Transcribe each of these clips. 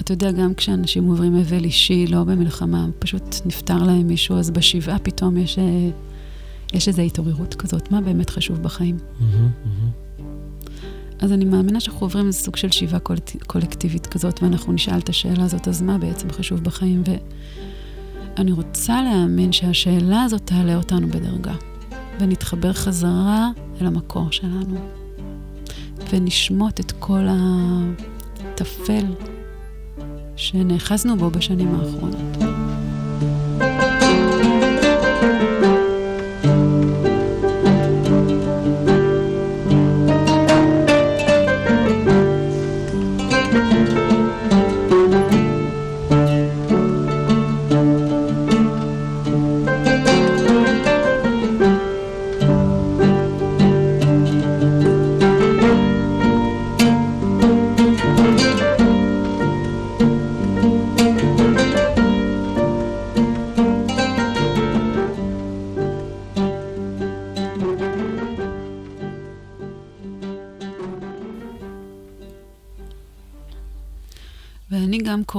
אתה יודע, גם כשאנשים עוברים אבל אישי, לא במלחמה, פשוט נפטר להם מישהו, אז בשבעה פתאום יש, אה, יש איזו התעוררות כזאת, מה באמת חשוב בחיים. Mm-hmm, mm-hmm. אז אני מאמינה שאנחנו עוברים איזה סוג של שיבה קולקטיבית כזאת, ואנחנו נשאל את השאלה הזאת, אז מה בעצם חשוב בחיים? ואני רוצה להאמין שהשאלה הזאת תעלה אותנו בדרגה, ונתחבר חזרה אל המקור שלנו, ונשמוט את כל הטפל שנאחזנו בו בשנים האחרונות.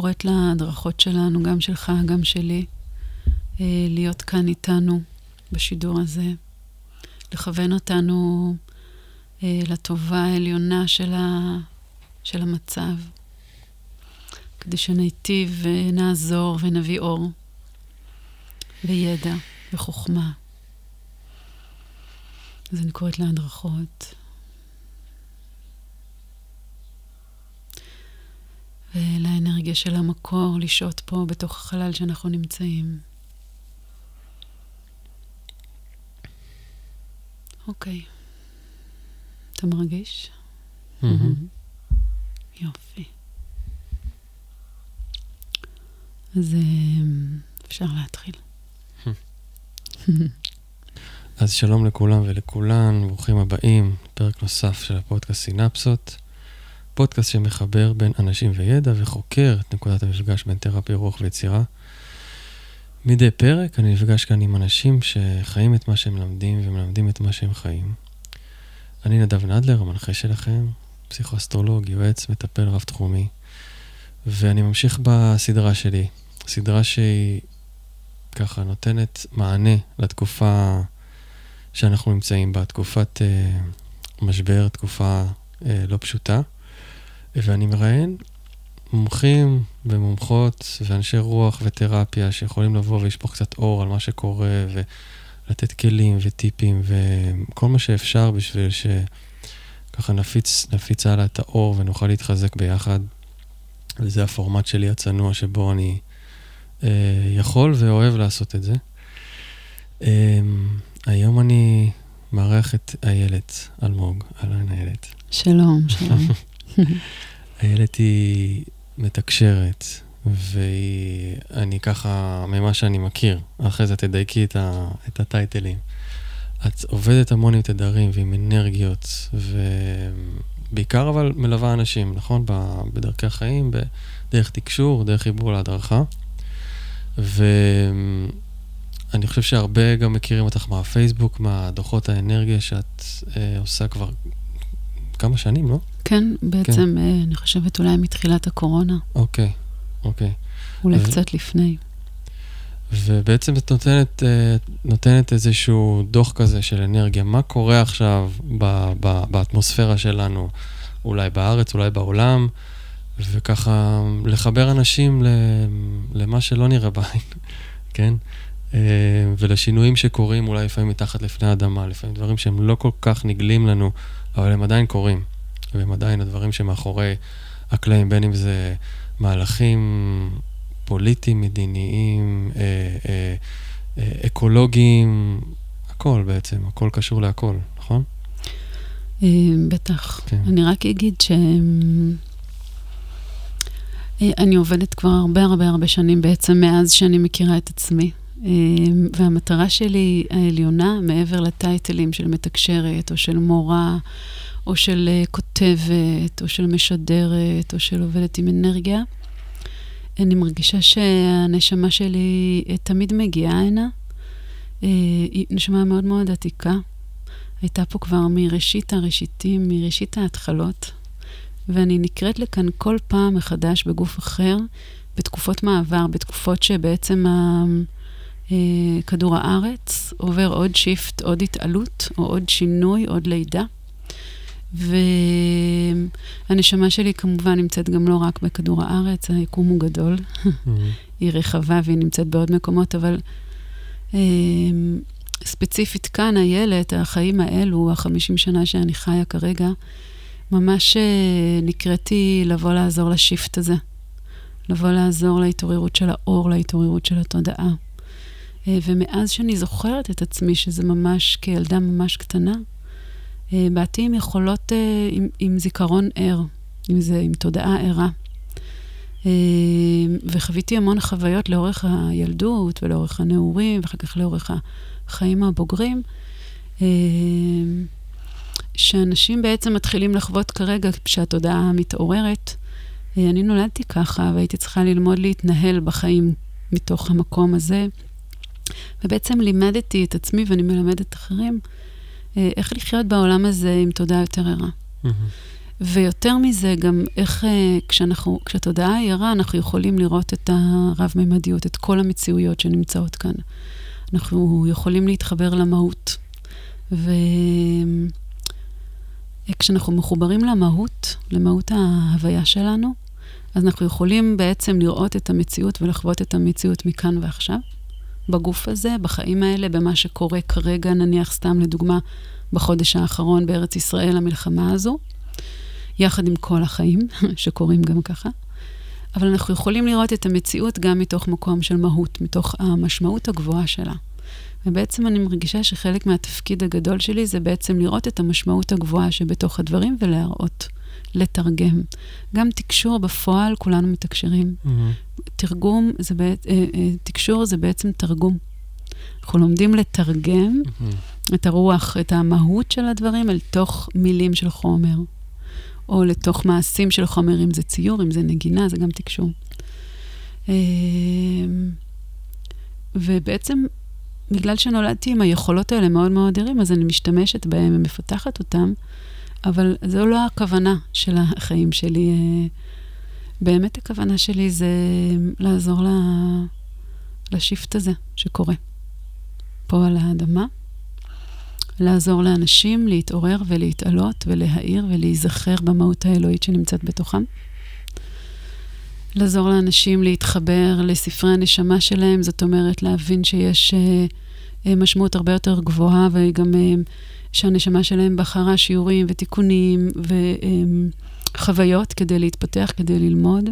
קוראת להדרכות שלנו, גם שלך, גם שלי, אה, להיות כאן איתנו בשידור הזה, לכוון אותנו אה, לטובה העליונה של, ה, של המצב, כדי שניטיב ונעזור ונביא אור וידע וחוכמה. אז אני קוראת להדרכות. ולאנרגיה של המקור לשהות פה בתוך החלל שאנחנו נמצאים. אוקיי. אתה מרגיש? יופי. אז אה, אפשר להתחיל. אז שלום לכולם ולכולן, ברוכים הבאים, פרק נוסף של הפודקאסט סינפסות. פודקאסט שמחבר בין אנשים וידע וחוקר את נקודת המפגש בין תרפיה, רוח ויצירה. מדי פרק אני נפגש כאן עם אנשים שחיים את מה שהם מלמדים ומלמדים את מה שהם חיים. אני נדב נדלר, המנחה שלכם, פסיכואסטרולוג, יועץ, מטפל רב-תחומי, ואני ממשיך בסדרה שלי, סדרה שהיא ככה נותנת מענה לתקופה שאנחנו נמצאים בה, תקופת uh, משבר, תקופה uh, לא פשוטה. ואני מראיין מומחים ומומחות ואנשי רוח ותרפיה שיכולים לבוא ולשפוך קצת אור על מה שקורה ולתת כלים וטיפים וכל מה שאפשר בשביל שככה נפיץ, נפיץ הלאה את האור ונוכל להתחזק ביחד. וזה הפורמט שלי הצנוע שבו אני אה, יכול ואוהב לעשות את זה. אה, היום אני מארח את איילת אלמוג. אהלן איילת. שלום, שלום. איילת היא מתקשרת, ואני ככה, ממה שאני מכיר, אחרי זה תדייקי את, ה, את הטייטלים. את עובדת המון עם תדרים ועם אנרגיות, ובעיקר אבל מלווה אנשים, נכון? בדרכי החיים, בדרך תקשור, דרך חיבור להדרכה. ואני חושב שהרבה גם מכירים אותך מהפייסבוק, מהדוחות האנרגיה שאת אה, עושה כבר כמה שנים, לא? כן, בעצם כן. אה, אני חושבת אולי מתחילת הקורונה. אוקיי, אוקיי. אולי ו... קצת לפני. ובעצם את נותנת, אה, נותנת איזשהו דוח כזה של אנרגיה. מה קורה עכשיו ב, ב, באטמוספירה שלנו, אולי בארץ, אולי בעולם, וככה לחבר אנשים למה שלא נראה בעין, כן? אה, ולשינויים שקורים אולי לפעמים מתחת לפני האדמה, לפעמים דברים שהם לא כל כך נגלים לנו, אבל הם עדיין קורים. והם עדיין הדברים שמאחורי הקלעים, בין אם זה מהלכים פוליטיים, מדיניים, אה, אה, אה, אקולוגיים, הכל בעצם, הכל קשור להכל, נכון? אה, בטח. כן. אני רק אגיד ש... אה, אני עובדת כבר הרבה הרבה הרבה שנים בעצם מאז שאני מכירה את עצמי. אה, והמטרה שלי העליונה, מעבר לטייטלים של מתקשרת או של מורה, או של uh, כותבת, או של משדרת, או של עובדת עם אנרגיה. אני מרגישה שהנשמה שלי uh, תמיד מגיעה הנה. Uh, היא נשמה מאוד מאוד עתיקה. הייתה פה כבר מראשית הראשיתים, מראשית ההתחלות. ואני נקראת לכאן כל פעם מחדש בגוף אחר, בתקופות מעבר, בתקופות שבעצם ה... אה, כדור הארץ עובר עוד שיפט, עוד התעלות, או עוד שינוי, עוד לידה. והנשמה שלי כמובן נמצאת גם לא רק בכדור הארץ, היקום הוא גדול, mm-hmm. היא רחבה והיא נמצאת בעוד מקומות, אבל אה, ספציפית כאן, הילד, החיים האלו, החמישים שנה שאני חיה כרגע, ממש אה, נקראתי לבוא לעזור לשיפט הזה. לבוא לעזור להתעוררות של האור, להתעוררות של התודעה. אה, ומאז שאני זוכרת את עצמי, שזה ממש כילדה ממש קטנה, אה, באתי עם יכולות, אה, עם, עם זיכרון ער, עם זה, עם תודעה ערה. וחוויתי המון חוויות לאורך הילדות ולאורך הנעורים, ואחר כך לאורך החיים הבוגרים, שאנשים בעצם מתחילים לחוות כרגע, כשהתודעה מתעוררת. אני נולדתי ככה, והייתי צריכה ללמוד להתנהל בחיים מתוך המקום הזה. ובעצם לימדתי את עצמי, ואני מלמדת אחרים, אה, איך לחיות בעולם הזה עם תודעה יותר ערה. Mm-hmm. ויותר מזה, גם איך אה, כשאנחנו, כשהתודעה היא ערה, אנחנו יכולים לראות את הרב-ממדיות, את כל המציאויות שנמצאות כאן. אנחנו יכולים להתחבר למהות. וכשאנחנו מחוברים למהות, למהות ההוויה שלנו, אז אנחנו יכולים בעצם לראות את המציאות ולחוות את המציאות מכאן ועכשיו. בגוף הזה, בחיים האלה, במה שקורה כרגע, נניח סתם לדוגמה, בחודש האחרון בארץ ישראל, המלחמה הזו, יחד עם כל החיים שקורים גם ככה. אבל אנחנו יכולים לראות את המציאות גם מתוך מקום של מהות, מתוך המשמעות הגבוהה שלה. ובעצם אני מרגישה שחלק מהתפקיד הגדול שלי זה בעצם לראות את המשמעות הגבוהה שבתוך הדברים ולהראות, לתרגם. גם תקשור בפועל, כולנו מתקשרים. Mm-hmm. תרגום, זה בעצם, אה, אה, תקשור זה בעצם תרגום. אנחנו לומדים לתרגם mm-hmm. את הרוח, את המהות של הדברים, אל תוך מילים של חומר, או לתוך מעשים של חומר, אם זה ציור, אם זה נגינה, זה גם תקשור. אה, ובעצם, בגלל שנולדתי עם היכולות האלה מאוד מאוד ערים, אז אני משתמשת בהם ומפתחת אותם, אבל זו לא הכוונה של החיים שלי. באמת הכוונה שלי זה לעזור לשיפט הזה שקורה פה על האדמה, לעזור לאנשים להתעורר ולהתעלות ולהאיר ולהיזכר במהות האלוהית שנמצאת בתוכם. לעזור לאנשים להתחבר לספרי הנשמה שלהם, זאת אומרת להבין שיש uh, משמעות הרבה יותר גבוהה וגם uh, שהנשמה שלהם בחרה שיעורים ותיקונים ו... Uh, חוויות כדי להתפתח, כדי ללמוד,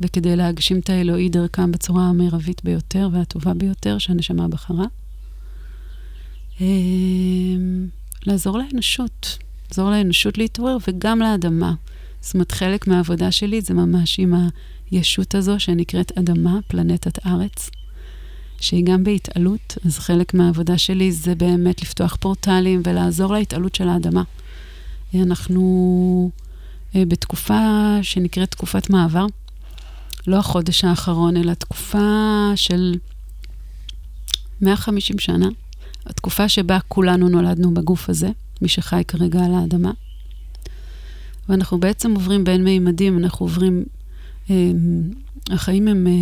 וכדי להגשים את האלוהי דרכם בצורה המרבית ביותר והטובה ביותר שהנשמה בחרה. אמ, לעזור לאנושות, לעזור לאנושות להתעורר וגם לאדמה. זאת אומרת, חלק מהעבודה שלי זה ממש עם הישות הזו שנקראת אדמה, פלנטת ארץ, שהיא גם בהתעלות, אז חלק מהעבודה שלי זה באמת לפתוח פורטלים ולעזור להתעלות של האדמה. אנחנו אה, בתקופה שנקראת תקופת מעבר. לא החודש האחרון, אלא תקופה של 150 שנה, התקופה שבה כולנו נולדנו בגוף הזה, מי שחי כרגע על האדמה. ואנחנו בעצם עוברים בין מימדים, אנחנו עוברים, אה, החיים הם, אה,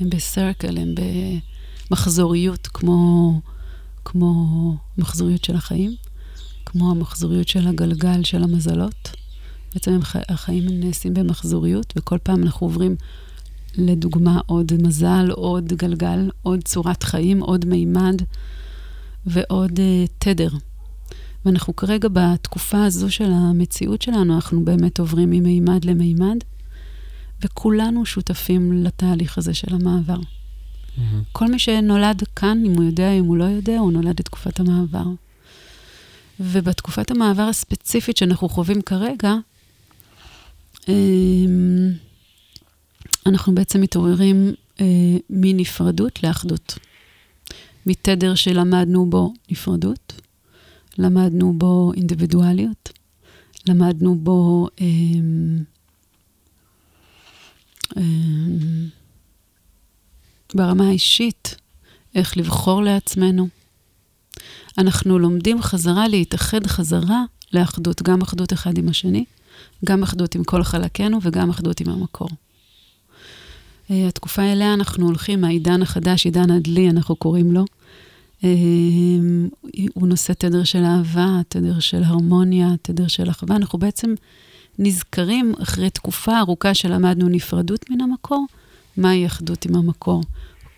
הם בסרקל, הם במחזוריות, כמו, כמו מחזוריות של החיים, כמו המחזוריות של הגלגל של המזלות. בעצם החיים נעשים במחזוריות, וכל פעם אנחנו עוברים, לדוגמה, עוד מזל, עוד גלגל, עוד צורת חיים, עוד מימד ועוד uh, תדר. ואנחנו כרגע בתקופה הזו של המציאות שלנו, אנחנו באמת עוברים ממימד למימד, וכולנו שותפים לתהליך הזה של המעבר. Mm-hmm. כל מי שנולד כאן, אם הוא יודע, אם הוא לא יודע, הוא נולד לתקופת המעבר. ובתקופת המעבר הספציפית שאנחנו חווים כרגע, אמ, אנחנו בעצם מתעוררים אה, מנפרדות לאחדות. מתדר שלמדנו בו נפרדות, למדנו בו אינדיבידואליות, למדנו בו אה, אה, ברמה האישית, איך לבחור לעצמנו. אנחנו לומדים חזרה להתאחד חזרה לאחדות, גם אחדות אחד עם השני, גם אחדות עם כל חלקינו וגם אחדות עם המקור. אה, התקופה אליה אנחנו הולכים, העידן החדש, עידן הדלי, אנחנו קוראים לו. אה, הוא נושא תדר של אהבה, תדר של הרמוניה, תדר של אחווה. אנחנו בעצם נזכרים אחרי תקופה ארוכה שלמדנו נפרדות מן המקור, מהי אחדות עם המקור.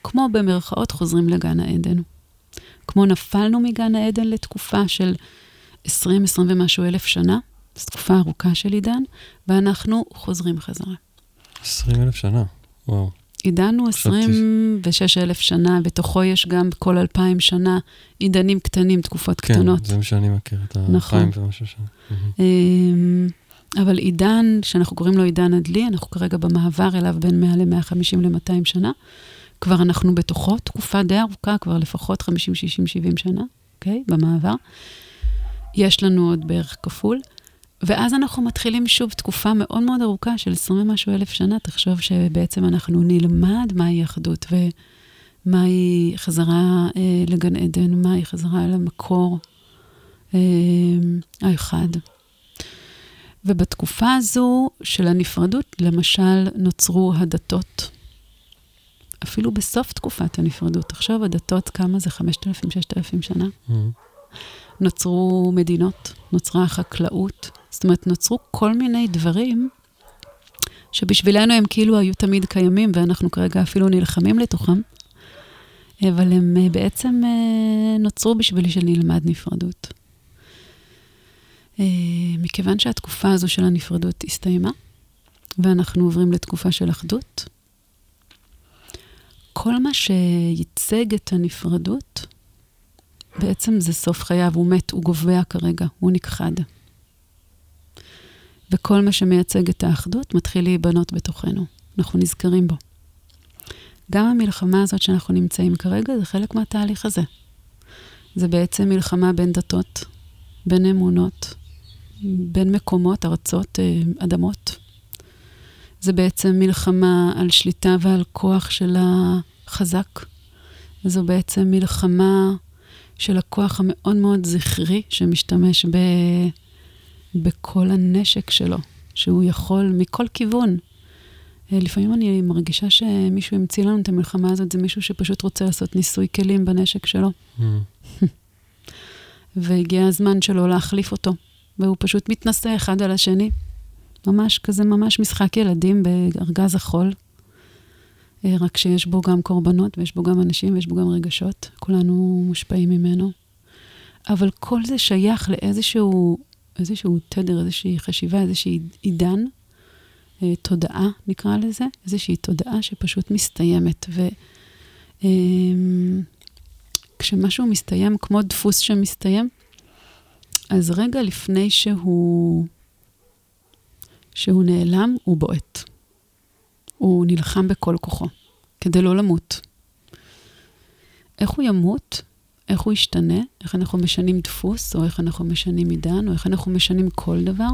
כמו במרכאות חוזרים לגן העדן. כמו נפלנו מגן העדן לתקופה של 20, 20 ומשהו אלף שנה, זו תקופה ארוכה של עידן, ואנחנו חוזרים חזרה. 20 אלף שנה, וואו. עידן הוא 26 אלף שנה, בתוכו יש גם כל אלפיים שנה עידנים קטנים, תקופות כן, קטנות. כן, זה מה שאני מכיר, את האלפיים נכון. ומשהו שנה. אבל עידן, שאנחנו קוראים לו עידן הדלי, אנחנו כרגע במעבר אליו בין 100 ל-150 ל-200 שנה. כבר אנחנו בתוכו תקופה די ארוכה, כבר לפחות 50, 60, 70 שנה, אוקיי? במעבר. יש לנו עוד בערך כפול. ואז אנחנו מתחילים שוב תקופה מאוד מאוד ארוכה של 20 ומשהו אלף שנה. תחשוב שבעצם אנחנו נלמד מהי אחדות ומהי חזרה אה, לגן עדן, מהי חזרה אל המקור אה, האחד. ובתקופה הזו של הנפרדות, למשל, נוצרו הדתות. אפילו בסוף תקופת הנפרדות. תחשוב, הדתות, כמה זה? 5,000, 6,000 שנה? Mhm. נוצרו מדינות, נוצרה חקלאות. זאת אומרת, נוצרו כל מיני דברים שבשבילנו הם כאילו היו תמיד קיימים, ואנחנו כרגע אפילו נלחמים לתוכם, אבל הם אה, בעצם אה, נוצרו בשביל שנלמד נפרדות. אה, מכיוון שהתקופה הזו של הנפרדות הסתיימה, ואנחנו עוברים לתקופה של אחדות, כל מה שייצג את הנפרדות, בעצם זה סוף חייו, הוא מת, הוא גובע כרגע, הוא נכחד. וכל מה שמייצג את האחדות מתחיל להיבנות בתוכנו. אנחנו נזכרים בו. גם המלחמה הזאת שאנחנו נמצאים כרגע זה חלק מהתהליך הזה. זה בעצם מלחמה בין דתות, בין אמונות, בין מקומות, ארצות, אה, אדמות. זה בעצם מלחמה על שליטה ועל כוח של החזק. זו בעצם מלחמה של הכוח המאוד מאוד זכרי שמשתמש ב... בכל הנשק שלו, שהוא יכול מכל כיוון. אה, לפעמים אני מרגישה שמישהו המציא לנו את המלחמה הזאת, זה מישהו שפשוט רוצה לעשות ניסוי כלים בנשק שלו. Mhm. והגיע הזמן שלו להחליף אותו, והוא פשוט מתנשא אחד על השני. ממש כזה, ממש משחק ילדים בארגז החול, אה, רק שיש בו גם קורבנות, ויש בו גם אנשים, ויש בו גם רגשות, כולנו מושפעים ממנו. אבל כל זה שייך לאיזשהו איזשהו תדר, איזושהי חשיבה, איזושהי עידן, אה, תודעה נקרא לזה, איזושהי תודעה שפשוט מסתיימת. וכשמשהו מסתיים, כמו דפוס שמסתיים, אז רגע לפני שהוא, שהוא נעלם, הוא בועט. הוא נלחם בכל כוחו, כדי לא למות. איך הוא ימות? איך הוא ישתנה, איך אנחנו משנים דפוס, או איך אנחנו משנים עידן, או איך אנחנו משנים כל דבר,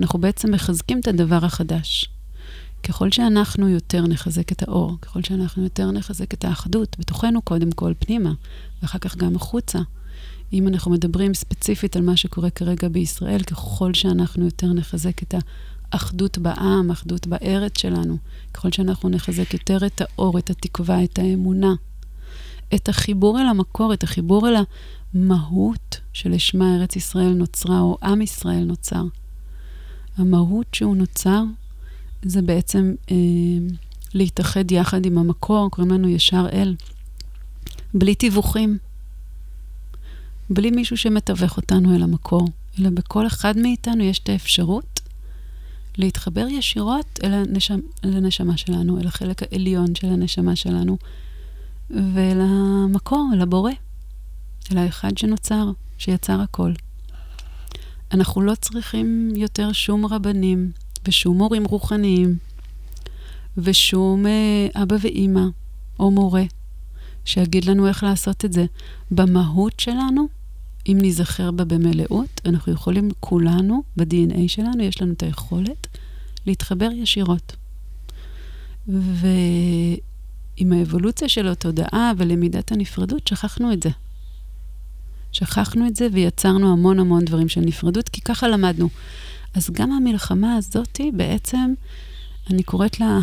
אנחנו בעצם מחזקים את הדבר החדש. ככל שאנחנו יותר נחזק את האור, ככל שאנחנו יותר נחזק את האחדות, בתוכנו קודם כל פנימה, ואחר כך גם החוצה. אם אנחנו מדברים ספציפית על מה שקורה כרגע בישראל, ככל שאנחנו יותר נחזק את האחדות בעם, אחדות בארץ שלנו, ככל שאנחנו נחזק יותר את האור, את התקווה, את האמונה, את החיבור אל המקור, את החיבור אל המהות שלשמה ארץ ישראל נוצרה, או עם ישראל נוצר. המהות שהוא נוצר זה בעצם אה, להתאחד יחד עם המקור, קוראים לנו ישר אל, בלי תיווכים, בלי מישהו שמתווך אותנו אל המקור, אלא בכל אחד מאיתנו יש את האפשרות להתחבר ישירות אל, הנשמה, אל הנשמה שלנו, אל החלק העליון של הנשמה שלנו, ואל המקור, אל הבורא, אל האחד שנוצר, שיצר הכל. אנחנו לא צריכים יותר שום רבנים ושום מורים רוחניים ושום אה, אבא ואימא או מורה שיגיד לנו איך לעשות את זה. במהות שלנו, אם ניזכר בה במלאות, אנחנו יכולים כולנו, ב-DNA שלנו, יש לנו את היכולת להתחבר ישירות. ו... עם האבולוציה של התודעה ולמידת הנפרדות, שכחנו את זה. שכחנו את זה ויצרנו המון המון דברים של נפרדות, כי ככה למדנו. אז גם המלחמה הזאתי בעצם, אני קוראת לה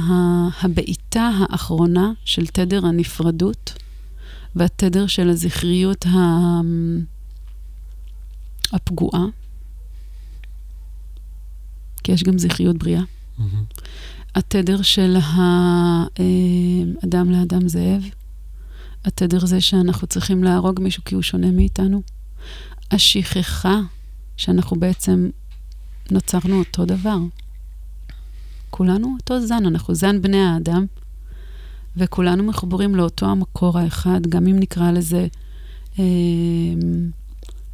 הבעיטה האחרונה של תדר הנפרדות והתדר של הזכריות הפגועה, כי יש גם זכריות בריאה. Mm-hmm. התדר של האדם לאדם זאב, התדר זה שאנחנו צריכים להרוג מישהו כי הוא שונה מאיתנו, השכחה שאנחנו בעצם נוצרנו אותו דבר. כולנו אותו זן, אנחנו זן בני האדם, וכולנו מחוברים לאותו המקור האחד, גם אם נקרא לזה אה,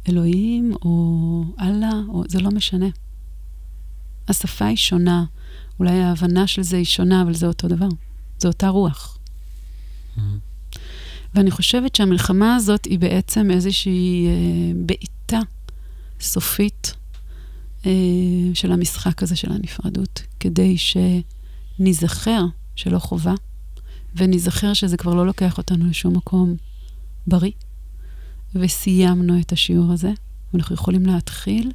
אלוהים או אללה, או, זה לא משנה. השפה היא שונה, אולי ההבנה של זה היא שונה, אבל זה אותו דבר. זה אותה רוח. Mm-hmm. ואני חושבת שהמלחמה הזאת היא בעצם איזושהי אה, בעיטה סופית אה, של המשחק הזה של הנפרדות, כדי שניזכר שלא חובה, וניזכר שזה כבר לא לוקח אותנו לשום מקום בריא. וסיימנו את השיעור הזה, ואנחנו יכולים להתחיל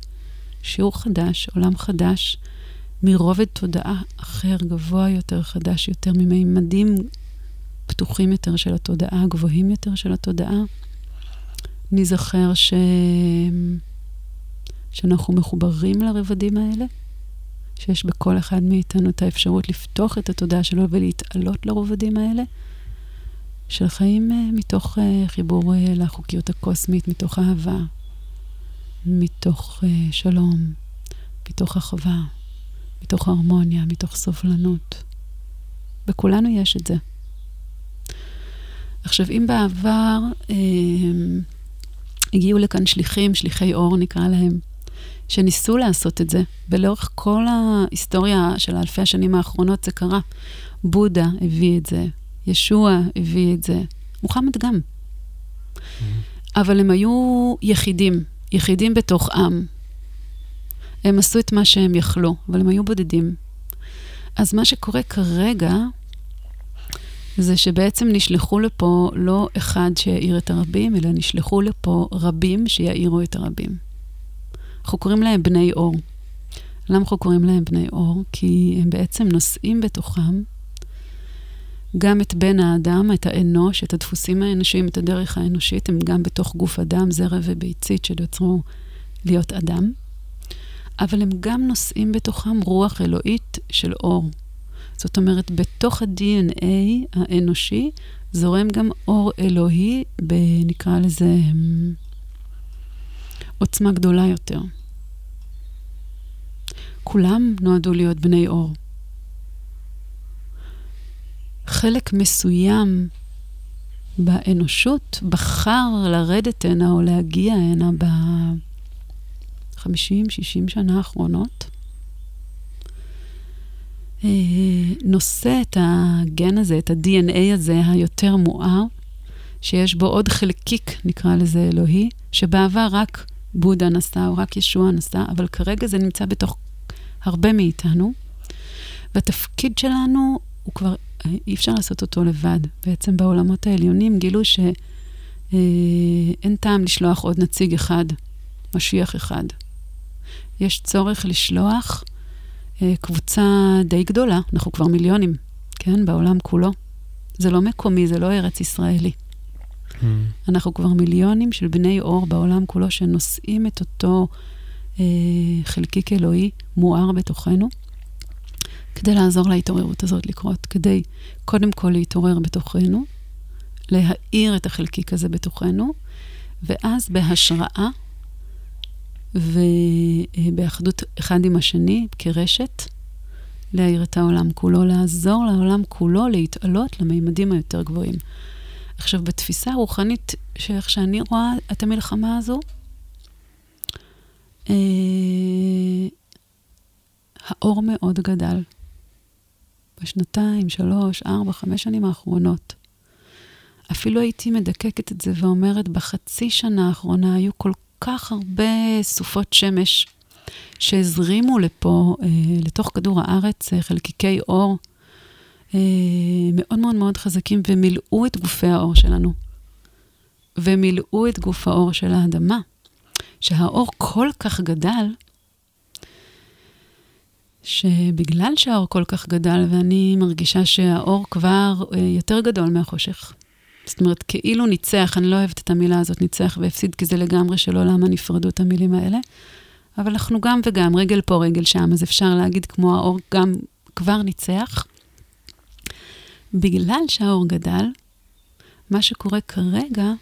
שיעור חדש, עולם חדש, מרובד תודעה אחר, גבוה יותר, חדש יותר, ממימדים פתוחים יותר של התודעה, גבוהים יותר של התודעה. ניזכר ש... שאנחנו מחוברים לרבדים האלה, שיש בכל אחד מאיתנו את האפשרות לפתוח את התודעה שלו ולהתעלות לרבדים האלה, של חיים uh, מתוך uh, חיבור uh, לחוקיות הקוסמית, מתוך אהבה, מתוך uh, שלום, מתוך אחווה, מתוך הרמוניה, מתוך סובלנות. בכולנו יש את זה. עכשיו, אם בעבר אה, הגיעו לכאן שליחים, שליחי אור נקרא להם, שניסו לעשות את זה, ולאורך כל ההיסטוריה של אלפי השנים האחרונות זה קרה. בודה הביא את זה, ישוע הביא את זה, מוחמד גם. Mm-hmm. אבל הם היו יחידים, יחידים בתוך עם. הם עשו את מה שהם יכלו, אבל הם היו בודדים. אז מה שקורה כרגע, זה שבעצם נשלחו לפה לא אחד שיעיר את הרבים, אלא נשלחו לפה רבים שיעירו את הרבים. אנחנו קוראים להם בני אור. למה אנחנו קוראים להם בני אור? כי הם בעצם נושאים בתוכם גם את בן האדם, את האנוש, את הדפוסים האנושיים, את הדרך האנושית, הם גם בתוך גוף אדם, זרע וביצית שנוצרו להיות אדם. אבל הם גם נושאים בתוכם רוח אלוהית של אור. זאת אומרת, בתוך ה-DNA האנושי זורם גם אור אלוהי, נקרא לזה עוצמה גדולה יותר. כולם נועדו להיות בני אור. חלק מסוים באנושות בחר לרדת הנה או להגיע הנה ב-50-60 שנה האחרונות, אה, נושא את הגן הזה, את ה-DNA הזה, היותר מואר, שיש בו עוד חלקיק, נקרא לזה אלוהי, שבעבר רק בודה נשא או רק ישוע נשא, אבל כרגע זה נמצא בתוך הרבה מאיתנו. והתפקיד שלנו הוא כבר, אי אפשר לעשות אותו לבד. בעצם בעולמות העליונים גילו שאין אה, טעם לשלוח עוד נציג אחד, משיח אחד. יש צורך לשלוח אה, קבוצה די גדולה, אנחנו כבר מיליונים, כן, בעולם כולו. זה לא מקומי, זה לא ארץ ישראלי. Mm. אנחנו כבר מיליונים של בני אור בעולם כולו שנושאים את אותו אה, חלקיק אלוהי מואר בתוכנו, כדי לעזור להתעוררות הזאת לקרות, כדי קודם כל להתעורר בתוכנו, להאיר את החלקיק הזה בתוכנו, ואז בהשראה ובאחדות אחד עם השני, כרשת, להאיר את העולם כולו, לעזור לעולם כולו להתעלות למימדים היותר גבוהים. עכשיו, בתפיסה הרוחנית, שאיך שאני רואה את המלחמה הזו, אה, האור מאוד גדל. בשנתיים, שלוש, ארבע, חמש שנים האחרונות. אפילו הייתי מדקקת את זה ואומרת, בחצי שנה האחרונה היו כל כך הרבה סופות שמש שהזרימו לפה, אה, לתוך כדור הארץ, אה, חלקיקי אור מאוד מאוד מאוד חזקים, ומילאו את גופי האור שלנו. ומילאו את גוף האור של האדמה. שהאור כל כך גדל, שבגלל שהאור כל כך גדל, ואני מרגישה שהאור כבר אה, יותר גדול מהחושך. זאת אומרת, כאילו ניצח, אני לא אוהבת את המילה הזאת, ניצח והפסיד, כי זה לגמרי של עולם הנפרדות, המילים האלה. אבל אנחנו גם וגם, רגל פה, רגל שם, אז אפשר להגיד כמו האור גם כבר ניצח. בגלל שהאור גדל, מה שקורה כרגע,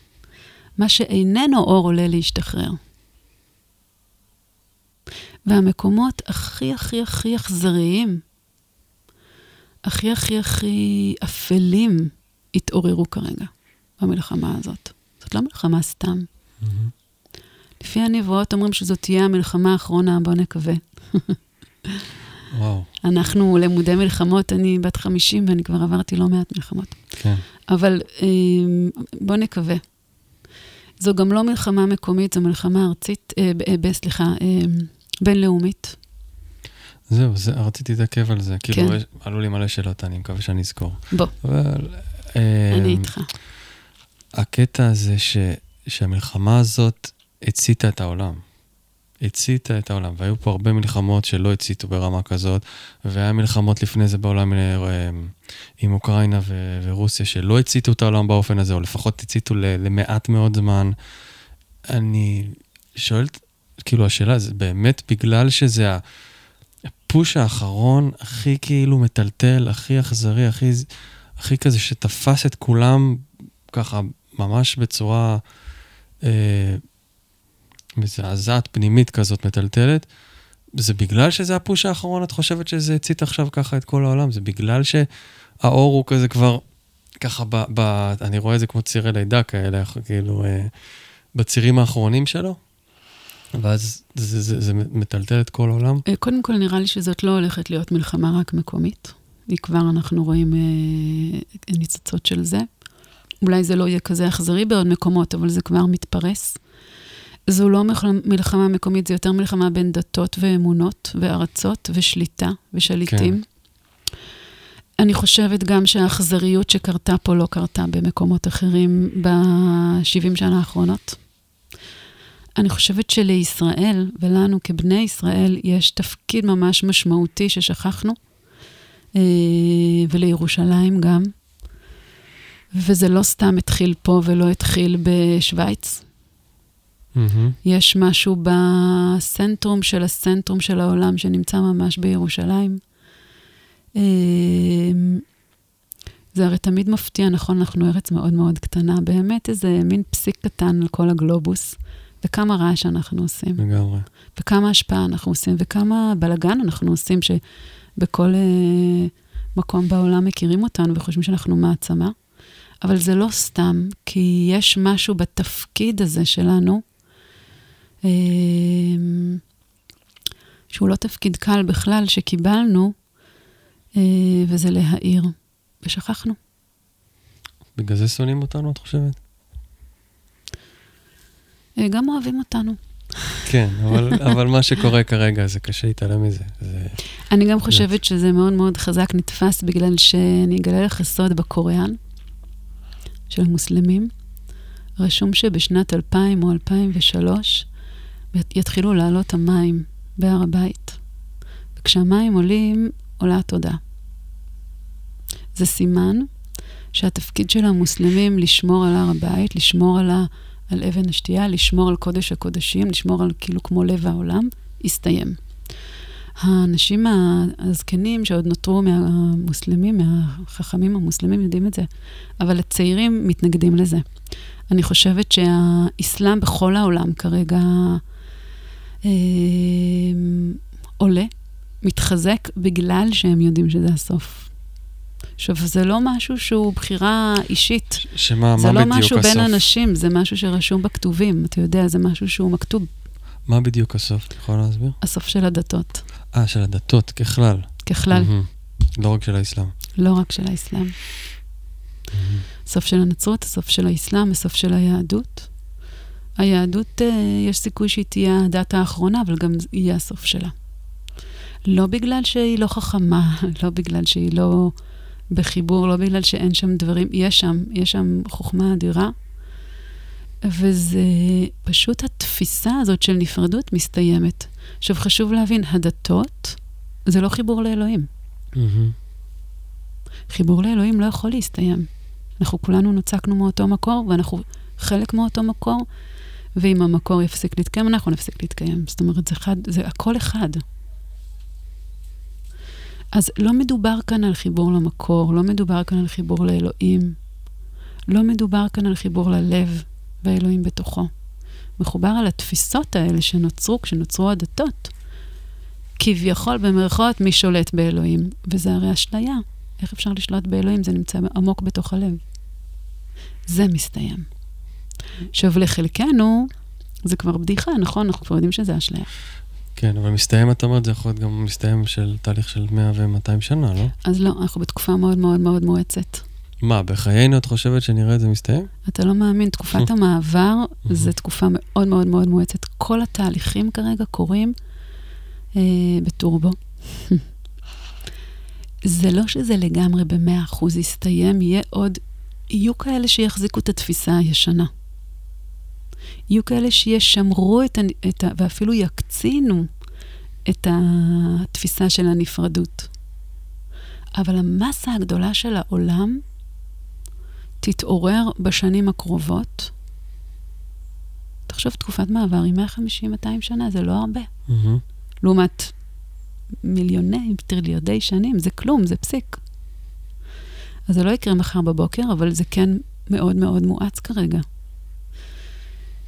מה שאיננו אור עולה להשתחרר. והמקומות הכי הכי הכי אכזריים, הכי הכי הכי אפלים, התעוררו כרגע במלחמה הזאת. זאת לא מלחמה סתם. Mm-hmm. לפי הנבואות אומרים שזאת תהיה המלחמה האחרונה, בואו נקווה. וואו. אנחנו למודי מלחמות, אני בת 50 ואני כבר עברתי לא מעט מלחמות. כן. אבל אמ, בואו נקווה. זו גם לא מלחמה מקומית, זו מלחמה ארצית, אה, אה, סליחה, אה, בינלאומית. זהו, זה, רציתי להתעכב על זה. כאילו, כן. כאילו, עלו לי מלא שאלות, אני מקווה שאני אזכור. בוא. אבל... אני איתך. הקטע הזה ש, שהמלחמה הזאת הציתה את העולם. הציתה את העולם, והיו פה הרבה מלחמות שלא הציתו ברמה כזאת, והיה מלחמות לפני זה בעולם אה, עם אוקראינה ו- ורוסיה שלא הציתו את העולם באופן הזה, או לפחות הציתו למעט מאוד זמן. אני שואל, כאילו השאלה, זה באמת בגלל שזה הפוש האחרון הכי כאילו מטלטל, הכי אכזרי, הכי, הכי כזה שתפס את כולם ככה ממש בצורה... אה, מזעזעת פנימית כזאת מטלטלת, זה בגלל שזה הפוש האחרון, את חושבת שזה הצית עכשיו ככה את כל העולם? זה בגלל שהאור הוא כזה כבר, ככה, ב, ב, אני רואה את זה כמו צירי לידה כאלה, כאילו, אה, בצירים האחרונים שלו? ואז זה, זה, זה מטלטל את כל העולם? אה, קודם כל, נראה לי שזאת לא הולכת להיות מלחמה רק מקומית. היא כבר, אנחנו רואים אה, ניצוצות של זה. אולי זה לא יהיה כזה אכזרי בעוד מקומות, אבל זה כבר מתפרס. זו לא מלחמה מקומית, זו יותר מלחמה בין דתות ואמונות וארצות ושליטה ושליטים. כן. אני חושבת גם שהאכזריות שקרתה פה לא קרתה במקומות אחרים ב-70 שנה האחרונות. אני חושבת שלישראל ולנו כבני ישראל יש תפקיד ממש משמעותי ששכחנו, אה, ולירושלים גם. וזה לא סתם התחיל פה ולא התחיל בשוויץ. Mm-hmm. יש משהו בסנטרום של הסנטרום של העולם שנמצא ממש בירושלים. אמ, זה הרי תמיד מפתיע, נכון, אנחנו ארץ מאוד מאוד קטנה, באמת איזה מין פסיק קטן על כל הגלובוס, וכמה רעש אנחנו עושים. לגמרי. וכמה השפעה אנחנו עושים, וכמה בלאגן אנחנו עושים, שבכל uh, מקום בעולם מכירים אותנו וחושבים שאנחנו מעצמה. אבל זה לא סתם, כי יש משהו בתפקיד הזה שלנו, שהוא לא תפקיד קל בכלל, שקיבלנו, אה, וזה להעיר, ושכחנו. בגלל זה שונאים אותנו, את חושבת? אה, גם אוהבים אותנו. כן, אבל, אבל מה שקורה כרגע, זה קשה להתעלם מזה. זה... אני גם חושבת שזה מאוד מאוד חזק נתפס, בגלל שאני אגלה לך סוד בקוריאן, של מוסלמים. רשום שבשנת 2000 או 2003, יתחילו לעלות המים בהר הבית. וכשהמים עולים, עולה התודה. זה סימן שהתפקיד של המוסלמים לשמור על הר הבית, לשמור על, ה, על אבן השתייה, לשמור על קודש הקודשים, לשמור על כאילו כמו לב העולם, הסתיים. האנשים הזקנים שעוד נותרו מהמוסלמים, מהחכמים המוסלמים, יודעים את זה, אבל הצעירים מתנגדים לזה. אני חושבת שהאסלאם בכל העולם כרגע עולה, מתחזק, בגלל שהם יודעים שזה הסוף. עכשיו, זה לא משהו שהוא בחירה אישית. שמה, מה לא בדיוק הסוף? זה לא משהו בין אנשים, זה משהו שרשום בכתובים. אתה יודע, זה משהו שהוא מכתוב. מה בדיוק הסוף? את יכולה להסביר? הסוף של הדתות. אה, של הדתות, ככלל. ככלל. Mm-hmm. לא רק של האסלאם. לא רק של האסלאם. Mm-hmm. הסוף של הנצרות, הסוף של האסלאם, הסוף של היהדות. היהדות, אה, יש סיכוי שהיא תהיה הדת האחרונה, אבל גם יהיה הסוף שלה. לא בגלל שהיא לא חכמה, לא בגלל שהיא לא בחיבור, לא בגלל שאין שם דברים, יש שם, יש שם חוכמה אדירה. וזה פשוט התפיסה הזאת של נפרדות מסתיימת. עכשיו, חשוב להבין, הדתות זה לא חיבור לאלוהים. חיבור לאלוהים לא יכול להסתיים. אנחנו כולנו נוצקנו מאותו מקור, ואנחנו חלק מאותו מקור, ואם המקור יפסיק להתקיים, אנחנו נפסיק להתקיים. זאת אומרת, זה, אחד, זה הכל אחד. אז לא מדובר כאן על חיבור למקור, לא מדובר כאן על חיבור לאלוהים, לא מדובר כאן על חיבור ללב והאלוהים בתוכו. מחובר על התפיסות האלה שנוצרו כשנוצרו הדתות. כביכול, במרכאות, מי שולט באלוהים, וזה הרי אשליה. איך אפשר לשלוט באלוהים? זה נמצא עמוק בתוך הלב. זה מסתיים. עכשיו, לחלקנו, זה כבר בדיחה, נכון? אנחנו כבר יודעים שזה אשליה. כן, אבל מסתיים, את אומרת, זה יכול להיות גם מסתיים של תהליך של 100 ו-200 שנה, לא? אז לא, אנחנו בתקופה מאוד מאוד מאוד מואצת. מה, בחיינו את חושבת שנראה את זה מסתיים? אתה לא מאמין, תקופת המעבר זו תקופה מאוד מאוד מאוד מואצת. כל התהליכים כרגע קורים אה, בטורבו. זה לא שזה לגמרי במאה אחוז יסתיים, יהיה עוד, יהיו כאלה שיחזיקו את התפיסה הישנה. יהיו כאלה שישמרו את, את ה... ואפילו יקצינו את התפיסה של הנפרדות. אבל המסה הגדולה של העולם תתעורר בשנים הקרובות. תחשוב, תקופת מעבר היא 150-200 שנה, זה לא הרבה. Mm-hmm. לעומת מיליוני, טריליארדי שנים, זה כלום, זה פסיק. אז זה לא יקרה מחר בבוקר, אבל זה כן מאוד מאוד מואץ כרגע.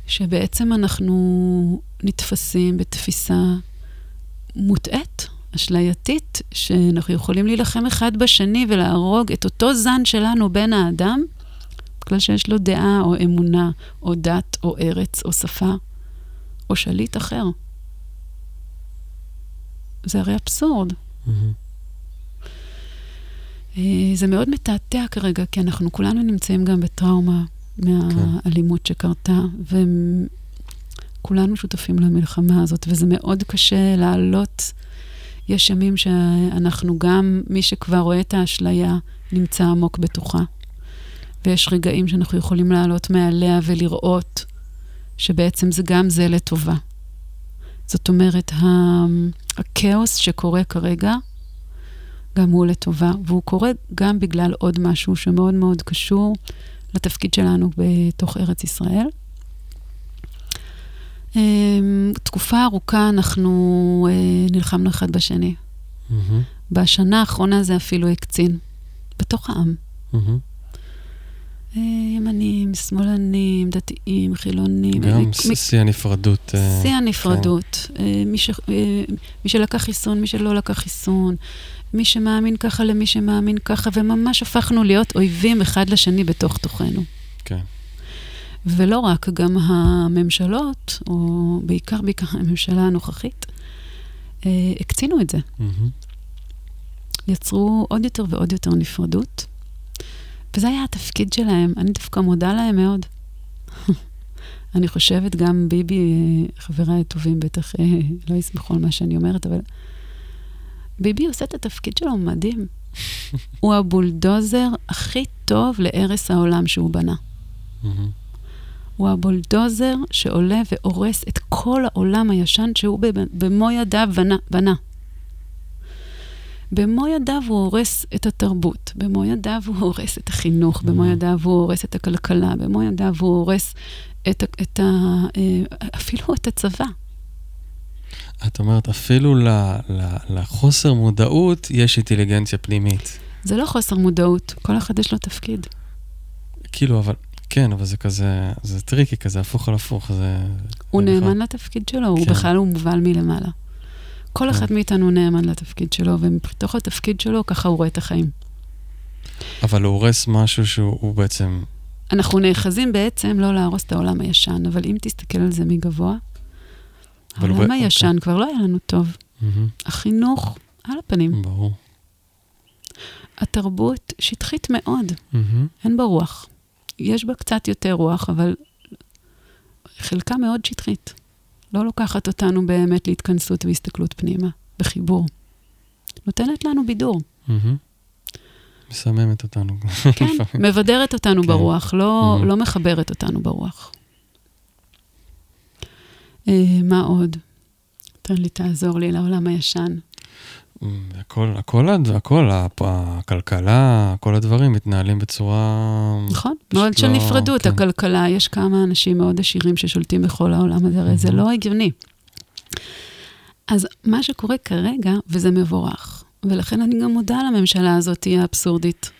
שבעצם אנחנו נתפסים בתפיסה מוטעית, אשלייתית, שאנחנו יכולים להילחם אחד בשני ולהרוג את אותו זן שלנו בין האדם, בגלל שיש לו דעה או אמונה, או דת, או ארץ, או שפה, או שליט אחר. זה הרי אבסורד. Mm-hmm. זה מאוד מתעתע כרגע, כי אנחנו כולנו נמצאים גם בטראומה מהאלימות. שקרתה, וכולנו שותפים למלחמה הזאת, וזה מאוד קשה לעלות. יש ימים שאנחנו גם, מי שכבר רואה את האשליה, נמצא עמוק בתוכה. ויש רגעים שאנחנו יכולים לעלות מעליה ולראות שבעצם זה גם זה לטובה. זאת אומרת, הכאוס שקורה כרגע, גם הוא לטובה, והוא קורה גם בגלל עוד משהו שמאוד מאוד קשור לתפקיד שלנו בתוך ארץ ישראל. אמ, תקופה ארוכה אנחנו אה, נלחמנו אחד בשני. Mm-hmm. בשנה האחרונה זה אפילו הקצין, בתוך העם. Mm-hmm. ימנים, שמאלנים, דתיים, חילונים. גם שיא הנפרדות. אה, שיא הנפרדות. כן. מי, ש, מי שלקח חיסון, מי שלא לקח חיסון, מי שמאמין ככה למי שמאמין ככה, וממש הפכנו להיות אויבים אחד לשני בתוך תוכנו. כן. ולא רק, גם הממשלות, או בעיקר בעיקר הממשלה הנוכחית, הקצינו את זה. Mm-hmm. יצרו עוד יותר ועוד יותר נפרדות. וזה היה התפקיד שלהם, אני דווקא מודה להם מאוד. אני חושבת, גם ביבי, אה, חבריי הטובים בטח אה, לא יסמכו על מה שאני אומרת, אבל ביבי עושה את התפקיד שלו מדהים. הוא הבולדוזר הכי טוב להרס העולם שהוא בנה. הוא הבולדוזר שעולה והורס את כל העולם הישן שהוא במו ידיו בנה. בנה. במו ידיו הוא הורס את התרבות, במו ידיו הוא הורס את החינוך, במו. ידיו הוא הורס את הכלכלה, במו ידיו הוא הורס את, את ה, אה, אפילו את הצבא. את אומרת, אפילו ל, ל, לחוסר מודעות יש אינטליגנציה פנימית. זה לא חוסר מודעות, כל אחד יש לו תפקיד. כאילו, אבל, כן, אבל זה כזה, זה טריקי כזה, הפוך על הפוך, זה... הוא נאמן לתפקיד שלו, כן. הוא בכלל הוא מובל מלמעלה. כל אחד כן. מאיתנו נאמן לתפקיד שלו, ומתוך התפקיד שלו, ככה הוא רואה את החיים. אבל הוא הורס משהו שהוא בעצם... אנחנו נאחזים בעצם לא להרוס את העולם הישן, אבל אם תסתכל על זה מגבוה, העולם. הישן אוקיי. כבר לא היה לנו טוב. Mm-hmm. החינוך, על הפנים. ברור. התרבות שטחית מאוד, mm-hmm. אין בה רוח. יש בה קצת יותר רוח, אבל חלקה מאוד שטחית. לא לוקחת אותנו באמת להתכנסות והסתכלות פנימה, בחיבור. נותנת לנו בידור. מסממת אותנו. כן, מבדרת אותנו כן. ברוח, לא, לא מחברת אותנו ברוח. אה, מה עוד? תן לי, תעזור לי לעולם הישן. הכל, הכל, הכל, הכלכלה, כל הדברים מתנהלים בצורה... נכון, מאוד של לא, נפרדות. כן. הכלכלה, יש כמה אנשים מאוד עשירים ששולטים בכל העולם הזה, הרי זה לא הגיוני. אז מה שקורה כרגע, וזה מבורך, ולכן אני גם מודה לממשלה הזאת, האבסורדית.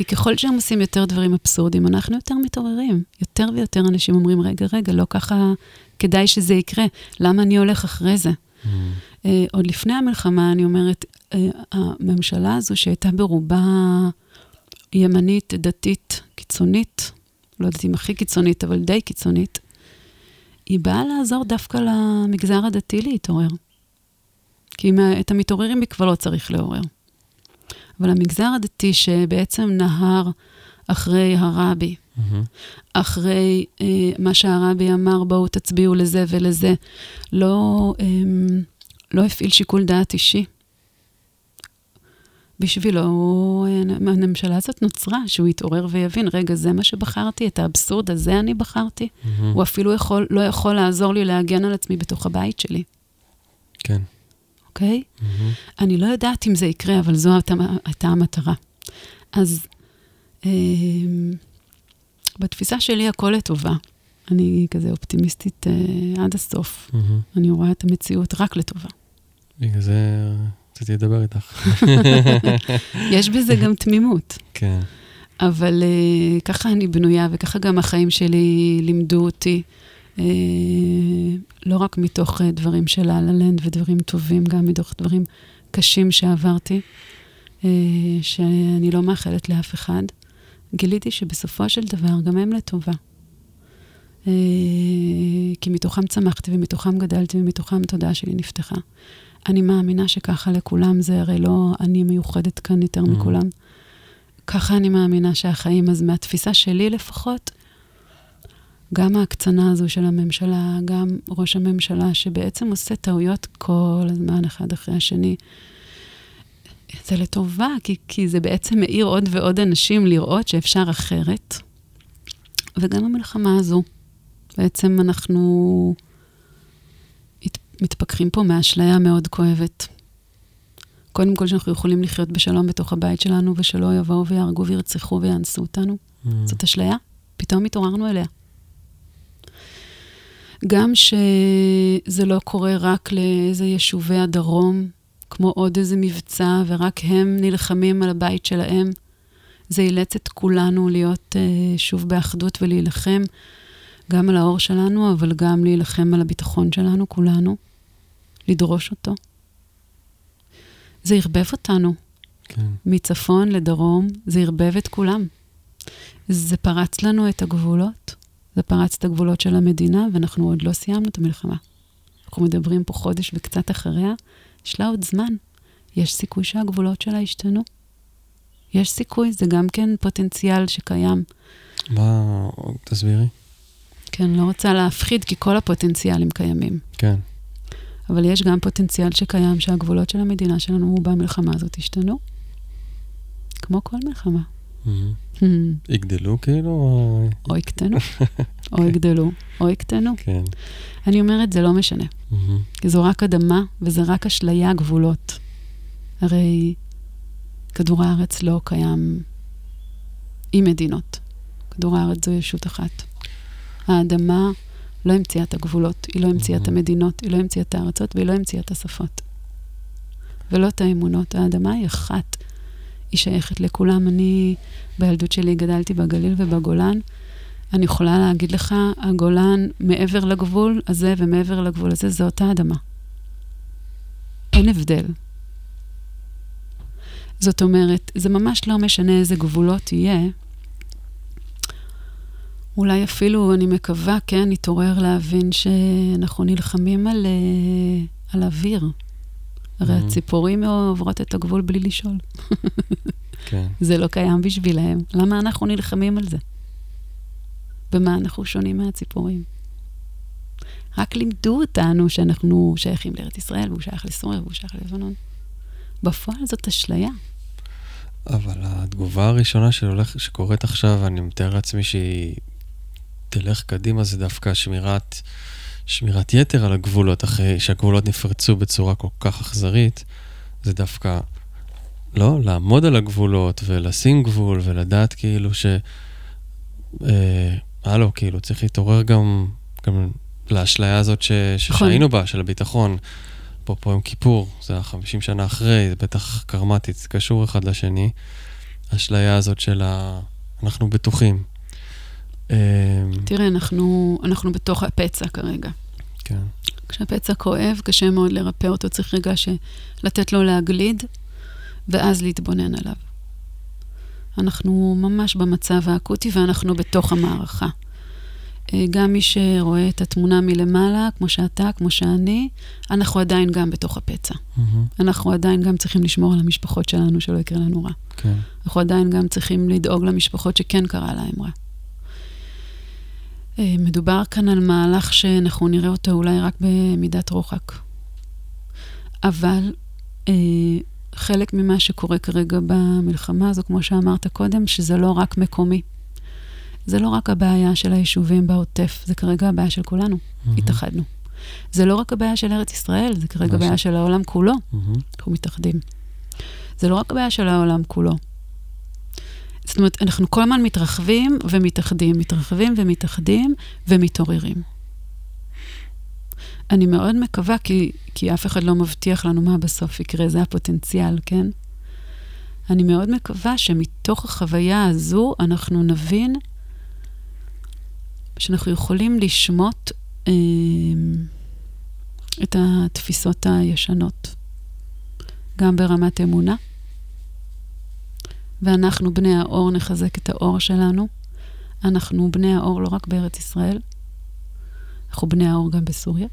כי ככל שהם עושים יותר דברים אבסורדים, אנחנו יותר מתעוררים. יותר ויותר אנשים אומרים, רגע, רגע, לא ככה כדאי שזה יקרה, למה אני הולך אחרי זה? Mm. Uh, עוד לפני המלחמה, אני אומרת, uh, הממשלה הזו שהייתה ברובה ימנית, דתית, קיצונית, לא יודעת אם הכי קיצונית, אבל די קיצונית, היא באה לעזור דווקא למגזר הדתי להתעורר. כי את המתעוררים היא כבר לא צריך לעורר. אבל המגזר הדתי שבעצם נהר אחרי הרבי, mm-hmm. אחרי אה, מה שהרבי אמר, בואו תצביעו לזה ולזה, לא, אה, לא הפעיל שיקול דעת אישי. בשבילו, אה, הממשלה הזאת נוצרה, שהוא יתעורר ויבין, רגע, זה מה שבחרתי, את האבסורד הזה אני בחרתי. Mm-hmm. הוא אפילו יכול, לא יכול לעזור לי להגן על עצמי בתוך הבית שלי. כן. אוקיי? Mm-hmm. אני לא יודעת אם זה יקרה, אבל זו הייתה המטרה. אז אה, בתפיסה שלי הכל לטובה. אני כזה אופטימיסטית אה, עד הסוף. Mm-hmm. אני רואה את המציאות רק לטובה. בגלל זה רציתי לדבר איתך. יש בזה גם תמימות. כן. אבל אה, ככה אני בנויה, וככה גם החיים שלי לימדו אותי. אה, לא רק מתוך אה, דברים של לה-לה-לנד ודברים טובים, גם מתוך דברים קשים שעברתי, אה, שאני לא מאחלת לאף אחד. גיליתי שבסופו של דבר גם הם לטובה. כי מתוכם צמחתי ומתוכם גדלתי ומתוכם התודעה שלי נפתחה. אני מאמינה שככה לכולם, זה הרי לא אני מיוחדת כאן יותר mm. מכולם. ככה אני מאמינה שהחיים, אז מהתפיסה שלי לפחות, גם ההקצנה הזו של הממשלה, גם ראש הממשלה, שבעצם עושה טעויות כל הזמן, אחד אחרי השני. זה לטובה, כי, כי זה בעצם מאיר עוד ועוד אנשים לראות שאפשר אחרת. וגם המלחמה הזו, בעצם אנחנו מתפכחים פה מאשליה מאוד כואבת. קודם כל, שאנחנו יכולים לחיות בשלום בתוך הבית שלנו, ושלא יבואו ויהרגו וירצחו ויאנסו אותנו. Mm. זאת אשליה, פתאום התעוררנו אליה. גם שזה לא קורה רק לאיזה יישובי הדרום, כמו עוד איזה מבצע, ורק הם נלחמים על הבית שלהם. זה אילץ את כולנו להיות uh, שוב באחדות ולהילחם גם על האור שלנו, אבל גם להילחם על הביטחון שלנו, כולנו, לדרוש אותו. זה ערבב אותנו. כן. מצפון לדרום, זה ערבב את כולם. זה פרץ לנו את הגבולות. זה פרץ את הגבולות של המדינה, ואנחנו עוד לא סיימנו את המלחמה. אנחנו מדברים פה חודש וקצת אחריה, יש לה עוד זמן. יש סיכוי שהגבולות שלה ישתנו. יש סיכוי, זה גם כן פוטנציאל שקיים. מה, תסבירי. כן, לא רוצה להפחיד, כי כל הפוטנציאלים קיימים. כן. אבל יש גם פוטנציאל שקיים שהגבולות של המדינה שלנו במלחמה הזאת ישתנו, כמו כל מלחמה. Mm-hmm. יגדלו כאילו? או יקטנו, או יגדלו, או יקטנו. כן. אני אומרת, זה לא משנה. Mm-hmm. כי זו רק אדמה, וזה רק אשליה גבולות. הרי כדור הארץ לא קיים עם מדינות. כדור הארץ זו ישות אחת. האדמה לא המציאה את הגבולות, היא לא המציאה את mm-hmm. המדינות, היא לא המציאה את הארצות והיא לא המציאה את השפות. ולא את האמונות. האדמה היא אחת. היא שייכת לכולם. אני, בילדות שלי גדלתי בגליל ובגולן. אני יכולה להגיד לך, הגולן מעבר לגבול הזה ומעבר לגבול הזה, זו אותה אדמה. אין הבדל. זאת אומרת, זה ממש לא משנה איזה גבולות יהיה. אולי אפילו, אני מקווה, כן, נתעורר להבין שאנחנו נלחמים על, אה, על אוויר. הרי mm-hmm. הציפורים עוברות את הגבול בלי לשאול. כן. זה לא קיים בשבילהם. למה אנחנו נלחמים על זה? במה אנחנו שונים מהציפורים? רק לימדו אותנו שאנחנו שייכים לארץ ישראל, והוא שייך לסוריה, והוא שייך ללבנון. בפועל זאת אשליה. אבל התגובה הראשונה שהולך, שקורית עכשיו, אני מתאר לעצמי שהיא תלך קדימה, זה דווקא שמירת שמירת יתר על הגבולות, אחרי שהגבולות נפרצו בצורה כל כך אכזרית, זה דווקא, לא, לעמוד על הגבולות ולשים גבול ולדעת כאילו ש... אה, הלו, כאילו, צריך להתעורר גם, גם לאשליה הזאת ש, נכון. שחיינו בה, של הביטחון. פה פה יום כיפור, זה היה 50 שנה אחרי, זה בטח קרמטית, זה קשור אחד לשני. האשליה הזאת של ה... אנחנו בטוחים. אה, תראה, אנחנו, אנחנו בתוך הפצע כרגע. כן. כשהפצע כואב, קשה מאוד לרפא אותו, צריך רגע ש... לתת לו להגליד, ואז להתבונן עליו. אנחנו ממש במצב האקוטי ואנחנו בתוך המערכה. אה, גם מי שרואה את התמונה מלמעלה, כמו שאתה, כמו שאני, אנחנו עדיין גם בתוך הפצע. מהמם, אנחנו עדיין גם צריכים לשמור על המשפחות שלנו, שלא יקרה לנו רע. כן. אנחנו עדיין גם צריכים לדאוג למשפחות שכן קרה להם רע. אה, מדובר כאן על מהלך שאנחנו נראה אותו אולי רק במידת רוחק. אבל אה, חלק ממה שקורה כרגע במלחמה הזו, כמו שאמרת קודם, שזה לא רק מקומי. זה לא רק הבעיה של היישובים בעוטף, זה כרגע הבעיה של כולנו, מהמם, התאחדנו. זה לא רק הבעיה של ארץ ישראל, זה כרגע ממש. בעיה של העולם כולו. מהמם, אנחנו מתאחדים. זה לא רק הבעיה של העולם כולו. זאת אומרת, אנחנו כל הזמן מתרחבים ומתאחדים, מתרחבים ומתאחדים ומתעוררים. אני מאוד מקווה, כי, כי אף אחד לא מבטיח לנו מה בסוף יקרה, זה הפוטנציאל, כן? אני מאוד מקווה שמתוך החוויה הזו אנחנו נבין שאנחנו יכולים לשמוט אה, את התפיסות הישנות. גם ברמת אמונה. ואנחנו, בני האור, נחזק את האור שלנו. אנחנו בני האור לא רק בארץ ישראל, אנחנו בני האור גם בסוריה.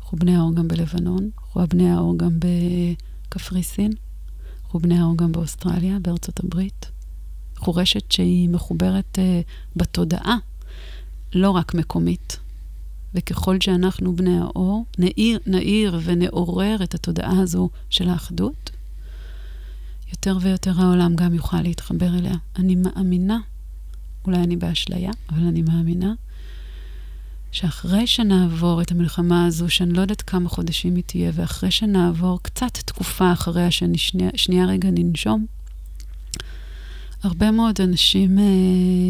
אנחנו בני האור גם בלבנון, אנחנו בני האור גם בקפריסין, אנחנו בני האור גם באוסטרליה, בארצות הברית. אנחנו רשת שהיא מחוברת uh, בתודעה, לא רק מקומית. וככל שאנחנו בני האור, נאיר, נאיר ונעורר את התודעה הזו של האחדות, יותר ויותר העולם גם יוכל להתחבר אליה. אני מאמינה, אולי אני באשליה, אבל אני מאמינה, שאחרי שנעבור את המלחמה הזו, שאני לא יודעת כמה חודשים היא תהיה, ואחרי שנעבור קצת תקופה אחריה, ששנייה רגע ננשום, הרבה מאוד אנשים אה,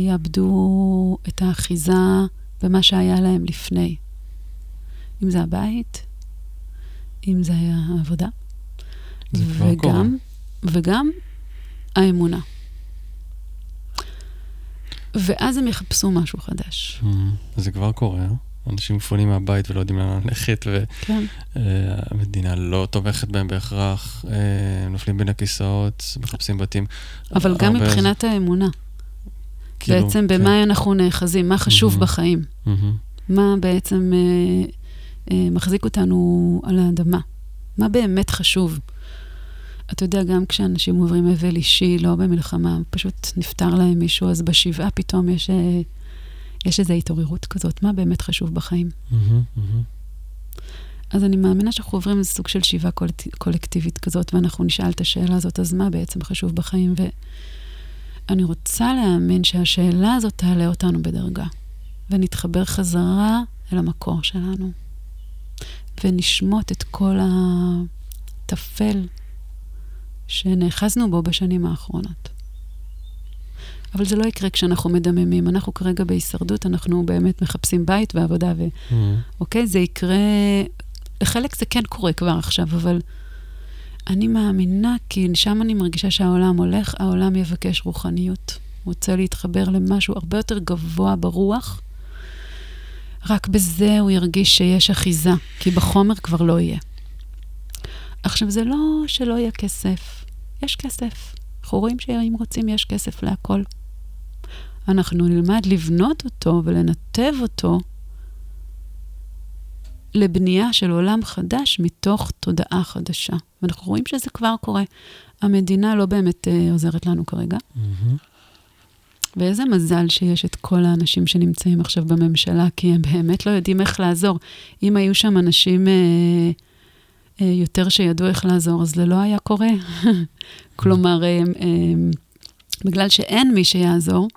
יאבדו את האחיזה במה שהיה להם לפני. אם זה הבית, אם זה העבודה. זה. וגם, וגם האמונה. ואז הם יחפשו משהו חדש. מהמם. זה כבר קורה, אה? אנשים מפונים מהבית ולא יודעים לאן ללכת, כן, והמדינה לא תומכת בהם בהכרח, אה, נופלים בין הכיסאות, מחפשים בתים. אבל גם מבחינת האמונה. כאילו, בעצם כן. במה אנחנו נאחזים, מה חשוב מהמם. בחיים, מהמם, מה בעצם אה, אה, מחזיק אותנו על האדמה, מה באמת חשוב. אתה יודע, גם כשאנשים עוברים אבל אישי, לא במלחמה, פשוט נפטר להם מישהו, אז בשבעה פתאום יש, אה, יש איזו התעוררות כזאת, מה באמת חשוב בחיים. מהמם, מהמם. אז אני מאמינה שאנחנו עוברים איזה סוג של שיבה קולט- קולקטיבית כזאת, ואנחנו נשאל את השאלה הזאת, אז מה בעצם חשוב בחיים? ואני רוצה להאמין שהשאלה הזאת תעלה אותנו בדרגה, ונתחבר חזרה אל המקור שלנו, ונשמוט את כל הטפל שנאחזנו בו בשנים האחרונות. אבל זה לא יקרה כשאנחנו מדממים. אנחנו כרגע בהישרדות, אנחנו באמת מחפשים בית ועבודה ו... מהמם. אוקיי? זה יקרה, לחלק זה כן קורה כבר עכשיו, אבל אני מאמינה, כי שם אני מרגישה שהעולם הולך, העולם יבקש רוחניות. הוא רוצה להתחבר למשהו הרבה יותר גבוה ברוח, רק בזה הוא ירגיש שיש אחיזה, כי בחומר כבר לא יהיה. עכשיו, זה לא שלא יהיה כסף, יש כסף. אנחנו רואים שאם רוצים, יש כסף להכל. אנחנו נלמד לבנות אותו ולנתב אותו לבנייה של עולם חדש מתוך תודעה חדשה. ואנחנו רואים שזה כבר קורה. המדינה לא באמת אה, עוזרת לנו כרגע, מהמם. ואיזה מזל שיש את כל האנשים שנמצאים עכשיו בממשלה, כי הם באמת לא יודעים איך לעזור. אם היו שם אנשים אה, יותר שידעו איך לעזור, אז זה לא היה קורה. כלומר, אה, אה, בגלל שאין מי שיעזור,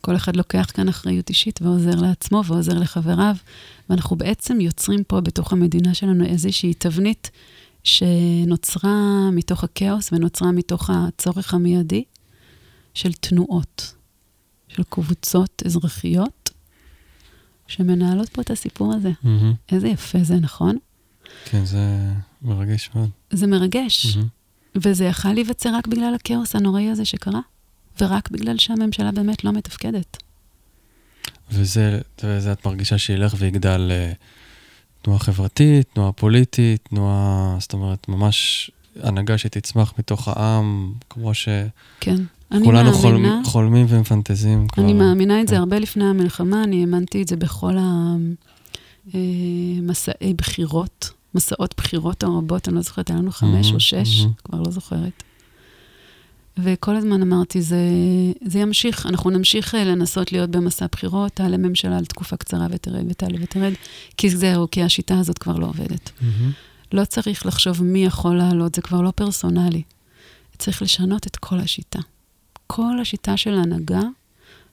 כל אחד לוקח כאן אחריות אישית ועוזר לעצמו ועוזר לחבריו, ואנחנו בעצם יוצרים פה בתוך המדינה שלנו איזושהי תבנית שנוצרה מתוך הכאוס ונוצרה מתוך הצורך המיידי של תנועות, של קבוצות אזרחיות שמנהלות פה את הסיפור הזה. מהמם. איזה יפה זה, נכון? כן, זה מרגש מאוד. זה מרגש, מהמם. וזה יכל להיווצר רק בגלל הכאוס הנוראי הזה שקרה, ורק בגלל שהממשלה באמת לא מתפקדת. וזה, וזה את מרגישה שילך ויגדל אה, תנועה חברתית, תנועה פוליטית, תנועה, זאת אומרת, ממש הנהגה שתצמח מתוך העם, כמו כן. אני שכולנו חול, מאמינה, חולמים ומפנטזים. כבר. אני מאמינה את זה כן. הרבה לפני המלחמה, אני האמנתי את זה בכל המסעי בחירות, מסעות בחירות הרבות, אני לא זוכרת, היה לנו חמש או שש. כבר לא זוכרת. וכל הזמן אמרתי, זה, זה ימשיך, אנחנו נמשיך אה, לנסות להיות במסע בחירות, תעלה ממשלה לתקופה קצרה ותרד ותעלה ותרד, כי זהו, כי השיטה הזאת כבר לא עובדת. מהמם. לא צריך לחשוב מי יכול לעלות, זה כבר לא פרסונלי. צריך לשנות את כל השיטה. כל השיטה של ההנהגה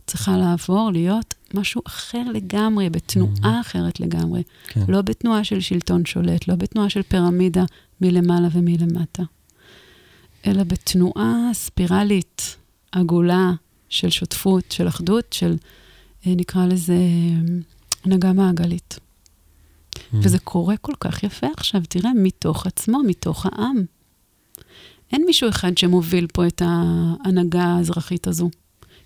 צריכה לעבור להיות משהו אחר לגמרי, בתנועה אחרת לגמרי. כן. לא בתנועה של שלטון שולט, לא בתנועה של פירמידה מלמעלה ומלמטה, אלא בתנועה ספירלית, עגולה, של שותפות, של אחדות, של, אה, נקרא לזה, הנהגה מעגלית. מהמם. וזה קורה כל כך יפה עכשיו, תראה, מתוך עצמו, מתוך העם. אין מישהו אחד שמוביל פה את ההנהגה האזרחית הזו.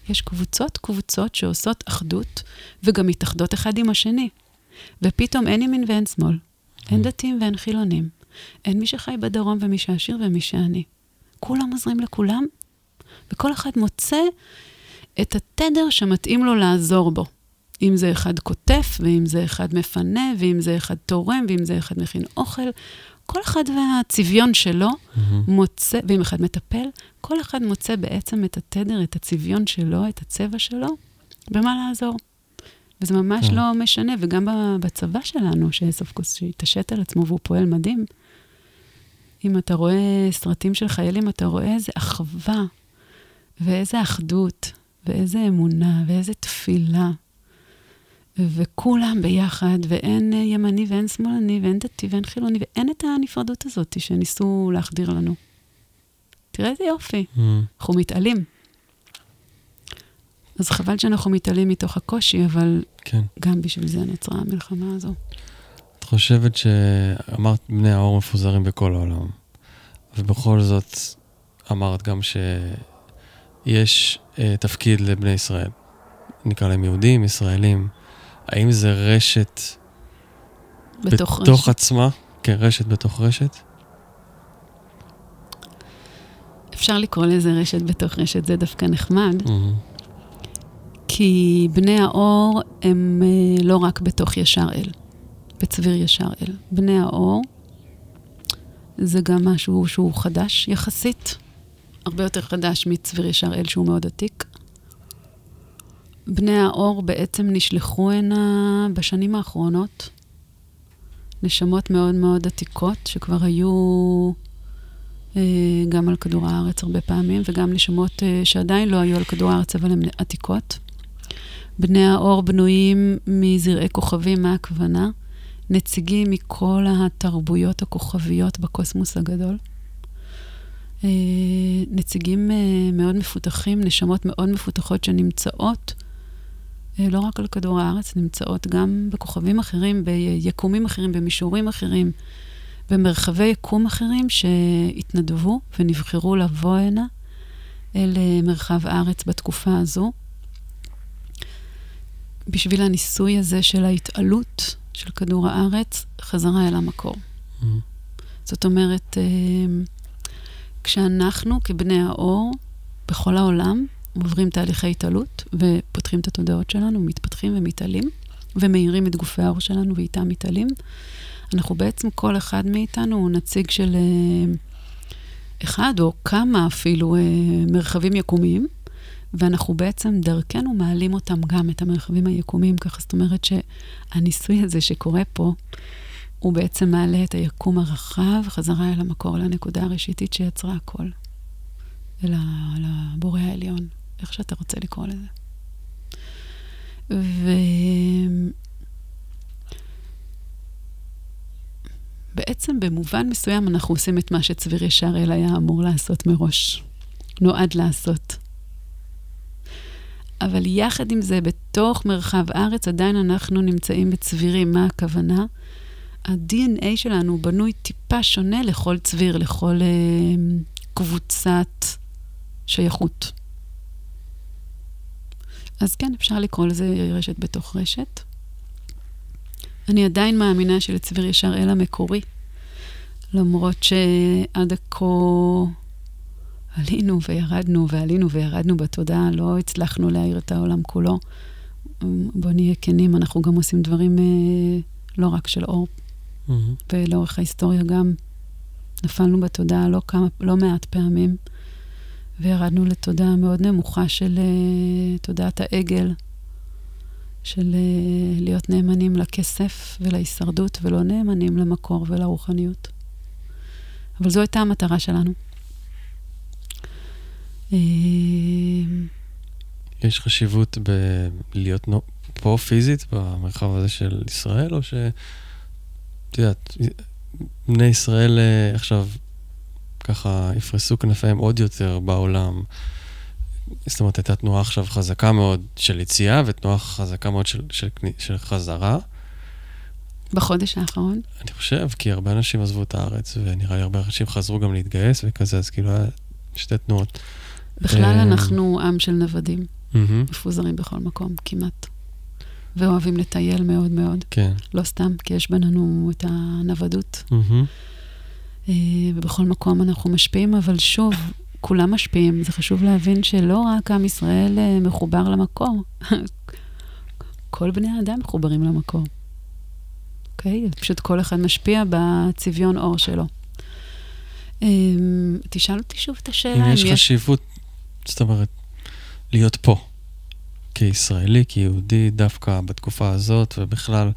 יש קבוצות קבוצות שעושות אחדות, וגם מתאחדות אחד עם השני. ופתאום אין ימין ואין שמאל. אין דתיים ואין חילונים. אין מי שחי בדרום ומי שעשיר ומי שעני. כולם עוזרים לכולם, וכל אחד מוצא את התדר שמתאים לו לעזור בו. אם זה אחד קוטף, ואם זה אחד מפנה, ואם זה אחד תורם, ואם זה אחד מכין אוכל. כל אחד והצביון שלו מהמם. מוצא, ואם אחד מטפל, כל אחד מוצא בעצם את התדר, את הצביון שלו, את הצבע שלו, במה לעזור. וזה ממש כן. לא משנה, וגם בצבא שלנו, שסוף כל שהתעשת על עצמו והוא פועל מדהים, אם אתה רואה סרטים של חיילים, אתה רואה איזה אחווה, ואיזה אחדות, ואיזה אמונה, ואיזה תפילה. וכולם ביחד, ואין אה, ימני ואין שמאלני, ואין דתי ואין חילוני, ואין את הנפרדות הזאת שניסו להחדיר לנו. תראה איזה יופי, מהמם. אנחנו מתעלים. אז חבל שאנחנו מתעלים מתוך הקושי, אבל כן. גם בשביל זה נוצרה המלחמה הזו. את חושבת שאמרת בני האור מפוזרים בכל העולם, ובכל זאת אמרת גם שיש אה, תפקיד לבני ישראל. נקרא להם יהודים, ישראלים. האם זה רשת בתוך בתוך רשת. עצמה? כן, רשת בתוך רשת? אפשר לקרוא לזה רשת בתוך רשת, זה דווקא נחמד, מהמם. כי בני האור הם אה, לא רק בתוך ישר אל, בצביר ישר אל. בני האור זה גם משהו שהוא חדש יחסית, הרבה יותר חדש מצביר ישר אל שהוא מאוד עתיק. בני האור בעצם נשלחו הנה בשנים האחרונות. נשמות מאוד מאוד עתיקות, שכבר היו אה, גם על כדור הארץ הרבה פעמים, וגם נשמות אה, שעדיין לא היו על כדור הארץ, אבל הן עתיקות. בני האור בנויים מזרעי כוכבים, מה הכוונה? נציגים מכל התרבויות הכוכביות בקוסמוס הגדול. אה, נציגים אה, מאוד מפותחים, נשמות מאוד מפותחות שנמצאות לא רק על כדור הארץ, נמצאות גם בכוכבים אחרים, ביקומים אחרים, במישורים אחרים, במרחבי יקום אחרים שהתנדבו ונבחרו לבוא הנה אל אה, מרחב הארץ בתקופה הזו, בשביל הניסוי הזה של ההתעלות של כדור הארץ חזרה אל המקור. מהמם. זאת אומרת, אה, כשאנחנו כבני האור בכל העולם עוברים תהליכי התעלות ופותחים את התודעות שלנו, מתפתחים ומתעלים, ומאירים את גופי האור שלנו ואיתם מתעלים, אנחנו בעצם, כל אחד מאיתנו הוא נציג של אה, אחד או כמה אפילו אה, מרחבים יקומיים, ואנחנו בעצם דרכנו מעלים אותם גם, את המרחבים היקומיים, ככה זאת אומרת שהניסוי הזה שקורה פה, הוא בעצם מעלה את היקום הרחב חזרה אל המקור, לנקודה הראשיתית שיצרה הכל. אל הבורא העליון, איך שאתה רוצה לקרוא לזה. ו... בעצם במובן מסוים אנחנו עושים את מה שצביר ישר אל היה אמור לעשות מראש. נועד לעשות. אבל יחד עם זה, בתוך מרחב הארץ עדיין אנחנו נמצאים בצבירים. מה הכוונה? ה-DNA שלנו בנוי טיפה שונה לכל צביר, לכל אה, קבוצת שייכות. אז כן, אפשר לקרוא לזה רשת בתוך רשת. אני עדיין מאמינה שלצביר ישר אל המקורי, למרות שעד כה עלינו וירדנו ועלינו וירדנו בתודעה, לא הצלחנו להאיר את העולם כולו. בוא נהיה כנים, אנחנו גם עושים דברים אה, לא רק של אור, mm-hmm. ולאורך ההיסטוריה גם נפלנו בתודעה לא, כמה, לא מעט פעמים, וירדנו לתודעה מאוד נמוכה של אה, תודעת העגל, של אה, להיות נאמנים לכסף ולהישרדות, ולא נאמנים למקור ולרוחניות. אבל זו הייתה המטרה שלנו. אמ, יש חשיבות בלהיות פה פיזית במרחב הזה של ישראל, או ש... את יודעת, בני ישראל אה, עכשיו ככה יפרסו כנפיהם עוד יותר בעולם. זאת אומרת, הייתה תנועה עכשיו חזקה מאוד של יציאה ותנועה חזקה מאוד של, של, של חזרה. בחודש האחרון? אני חושב, כי הרבה אנשים עזבו את הארץ, ונראה לי הרבה אנשים חזרו גם להתגייס וכזה, אז כאילו היה שתי תנועות. בכלל אה, אנחנו עם של נוודים, מפוזרים בכל מקום, כמעט. ואוהבים לטייל מאוד מאוד. כן. לא סתם, כי יש בינינו את הנוודות. אה, ובכל מקום אנחנו משפיעים, אבל שוב, כולם משפיעים. זה חשוב להבין שלא רק עם ישראל אה, מחובר למקור, כל בני האדם מחוברים למקור. אוקיי? Okay? פשוט כל אחד משפיע בצביון אור שלו. תשאל אותי שוב את השאלה. אם יש חשיבות זאת אומרת, להיות פה כישראלי, כיהודי, דווקא בתקופה הזאת ובכלל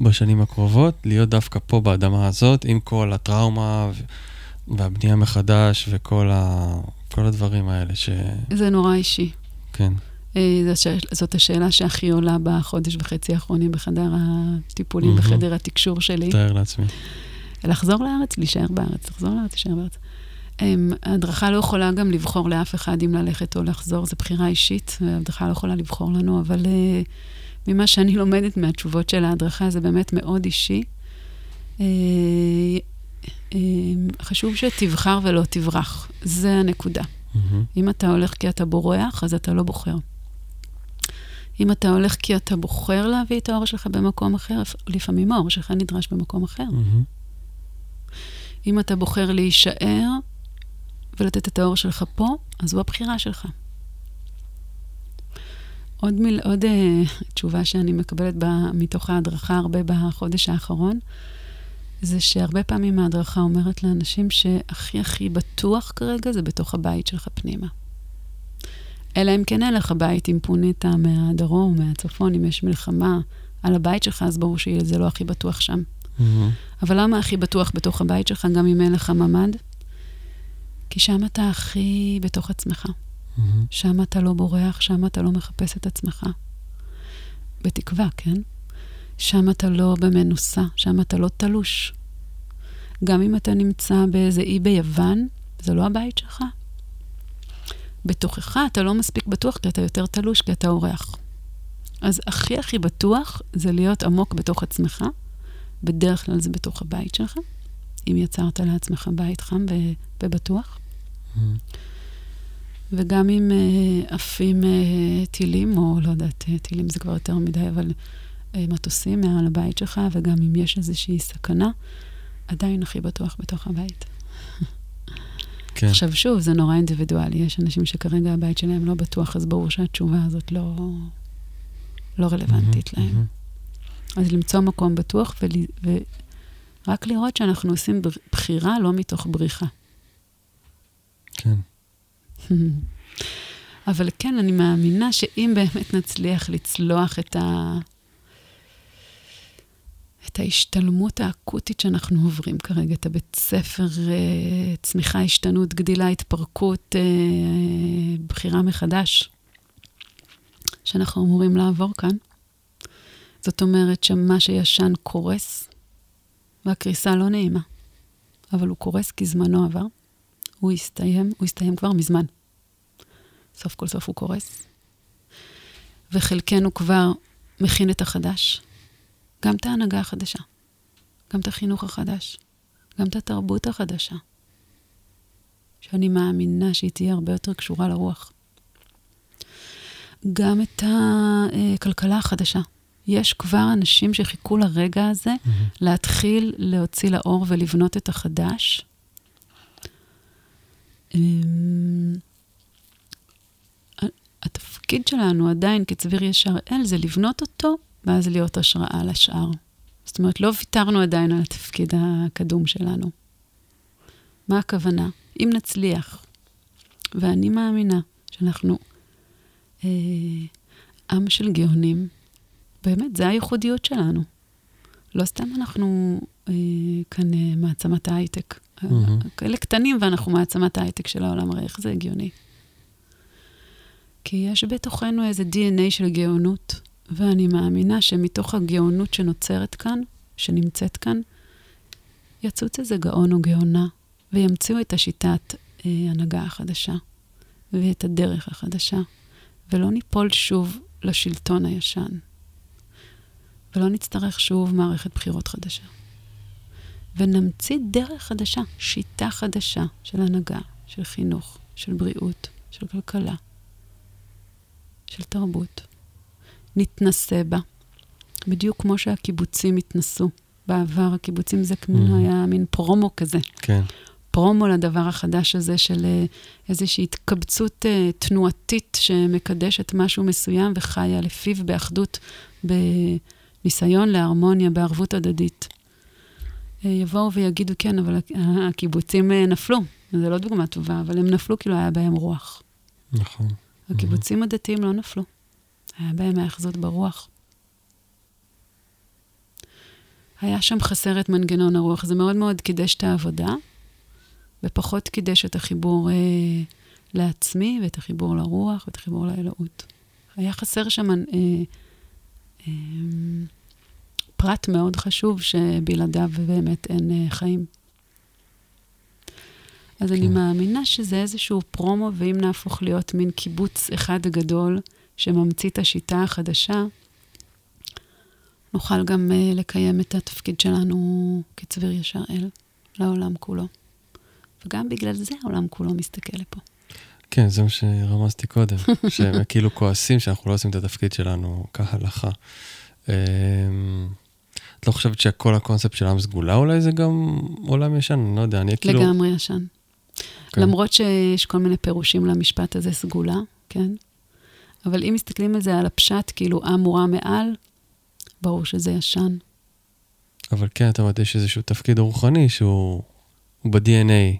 בשנים הקרובות, להיות דווקא פה באדמה הזאת, עם כל הטראומה והבנייה מחדש וכל ה... כל הדברים האלה ש... זה נורא אישי. כן. אה, זאת השאלה שהכי עולה בחודש וחצי האחרונים בחדר הטיפולים, mm-hmm. בחדר התקשור שלי. תאר לעצמי. לחזור לארץ, להישאר בארץ, לחזור לארץ, להישאר בארץ. ההדרכה לא יכולה גם לבחור לאף אחד אם ללכת או לחזור, זו בחירה אישית, ההדרכה לא יכולה לבחור לנו, אבל uh, ממה שאני לומדת מהתשובות של ההדרכה, זה באמת מאוד אישי. Uh, uh, חשוב שתבחר ולא תברח, זה הנקודה. Mm-hmm. אם אתה הולך כי אתה בורח, אז אתה לא בוחר. אם אתה הולך כי אתה בוחר להביא את האור שלך במקום אחר, לפעמים האור שלך נדרש במקום אחר. Mm-hmm. אם אתה בוחר להישאר, ולתת את האור שלך פה, אז זו הבחירה שלך. עוד, מיל, עוד uh, תשובה שאני מקבלת ב, מתוך ההדרכה הרבה בחודש האחרון, זה שהרבה פעמים ההדרכה אומרת לאנשים שהכי הכי בטוח כרגע זה בתוך הבית שלך פנימה. אלא אם כן אין לך בית, אם פונית מהדרום, מהצפון, אם יש מלחמה על הבית שלך, אז ברור שזה לא הכי בטוח שם. Mm-hmm. אבל למה הכי בטוח בתוך הבית שלך, גם אם אין לך ממ"ד? כי שם אתה הכי בתוך עצמך. Mm-hmm. שם אתה לא בורח, שם אתה לא מחפש את עצמך. בתקווה, כן? שם אתה לא במנוסה, שם אתה לא תלוש. גם אם אתה נמצא באיזה אי ביוון, זה לא הבית שלך. בתוכך אתה לא מספיק בטוח, כי אתה יותר תלוש, כי אתה אורח. אז הכי הכי בטוח זה להיות עמוק בתוך עצמך, בדרך כלל זה בתוך הבית שלך. אם יצרת לעצמך בית חם ובטוח. Mm. וגם אם uh, עפים uh, טילים, או לא יודעת, uh, טילים זה כבר יותר מדי, אבל uh, מטוסים מעל הבית שלך, וגם אם יש איזושהי סכנה, עדיין הכי בטוח בתוך הבית. כן. עכשיו, שוב, זה נורא אינדיבידואלי. יש אנשים שכרגע הבית שלהם לא בטוח, אז ברור שהתשובה הזאת לא, לא רלוונטית mm-hmm, להם. Mm-hmm. אז למצוא מקום בטוח ול, רק לראות שאנחנו עושים בחירה לא מתוך בריחה. כן. אבל כן, אני מאמינה שאם באמת נצליח לצלוח את, ה... את ההשתלמות האקוטית שאנחנו עוברים כרגע, את הבית ספר, אה, צמיחה, השתנות, גדילה, התפרקות, אה, בחירה מחדש, שאנחנו אמורים לעבור כאן. זאת אומרת שמה שישן קורס, והקריסה לא נעימה, אבל הוא קורס כי זמנו עבר. הוא הסתיים, הוא הסתיים כבר מזמן. סוף כל סוף הוא קורס. וחלקנו כבר מכין את החדש. גם את ההנהגה החדשה, גם את החינוך החדש, גם את התרבות החדשה, שאני מאמינה שהיא תהיה הרבה יותר קשורה לרוח. גם את הכלכלה החדשה. יש כבר אנשים שחיכו לרגע הזה mm-hmm. להתחיל להוציא לאור ולבנות את החדש. התפקיד שלנו עדיין כצביר ישר אל זה לבנות אותו, ואז להיות השראה לשאר. זאת אומרת, לא ויתרנו עדיין על התפקיד הקדום שלנו. מה הכוונה? אם נצליח, ואני מאמינה שאנחנו אה, עם של גאונים, באמת, זה הייחודיות שלנו. לא סתם אנחנו אה, כאן אה, מעצמת ההייטק. Mm-hmm. כאלה קטנים ואנחנו מעצמת ההייטק של העולם, הרי איך זה הגיוני? כי יש בתוכנו איזה DNA של גאונות, ואני מאמינה שמתוך הגאונות שנוצרת כאן, שנמצאת כאן, יצוץ איזה גאון או גאונה, וימציאו את השיטת אה, הנהגה החדשה, ואת הדרך החדשה, ולא ניפול שוב לשלטון הישן, ולא נצטרך שוב מערכת בחירות חדשה. ונמציא דרך חדשה, שיטה חדשה של הנהגה, של חינוך, של בריאות, של כלכלה, של תרבות. נתנסה בה, בדיוק כמו שהקיבוצים התנסו. בעבר הקיבוצים זה כמו mm. היה מין פרומו כזה. כן. פרומו לדבר החדש הזה של אה, איזושהי התקבצות uh, תנועתית שמקדשת משהו מסוים וחיה לפיו באחדות, בניסיון להרמוניה, בערבות הדדית. Uh, יבואו ויגידו, כן, אבל הקיבוצים uh, נפלו. זו לא דוגמה טובה, אבל הם נפלו כאילו היה בהם רוח. נכון. הקיבוצים. הדתיים לא נפלו. היה בהם האחזות ברוח. היה שם חסר את מנגנון הרוח. זה מאוד מאוד קידש את העבודה, ופחות קידש את החיבור אה, לעצמי, ואת החיבור לרוח, ואת החיבור לאלוהות. היה חסר שם אה, אה, פרט מאוד חשוב, שבלעדיו באמת אין אה, חיים. אז כן. אני מאמינה שזה איזשהו פרומו, ואם נהפוך להיות מין קיבוץ אחד גדול, שממציא את השיטה החדשה, נוכל גם uh, לקיים את התפקיד שלנו כצביר ישר אל לעולם כולו. וגם בגלל זה העולם כולו מסתכל לפה. כן, זה מה שרמזתי קודם, שהם כאילו כועסים שאנחנו לא עושים את התפקיד שלנו כהלכה. אמ, את לא חושבת שכל הקונספט של עם סגולה אולי זה גם עולם ישן? אני לא יודע, אני כאילו... לגמרי ישן. כן. למרות שיש כל מיני פירושים למשפט הזה, סגולה, כן? אבל אם מסתכלים על זה, על הפשט, כאילו עם מורה מעל, ברור שזה ישן. אבל כן, אתה אומרת, יש איזשהו תפקיד רוחני שהוא ב-DNA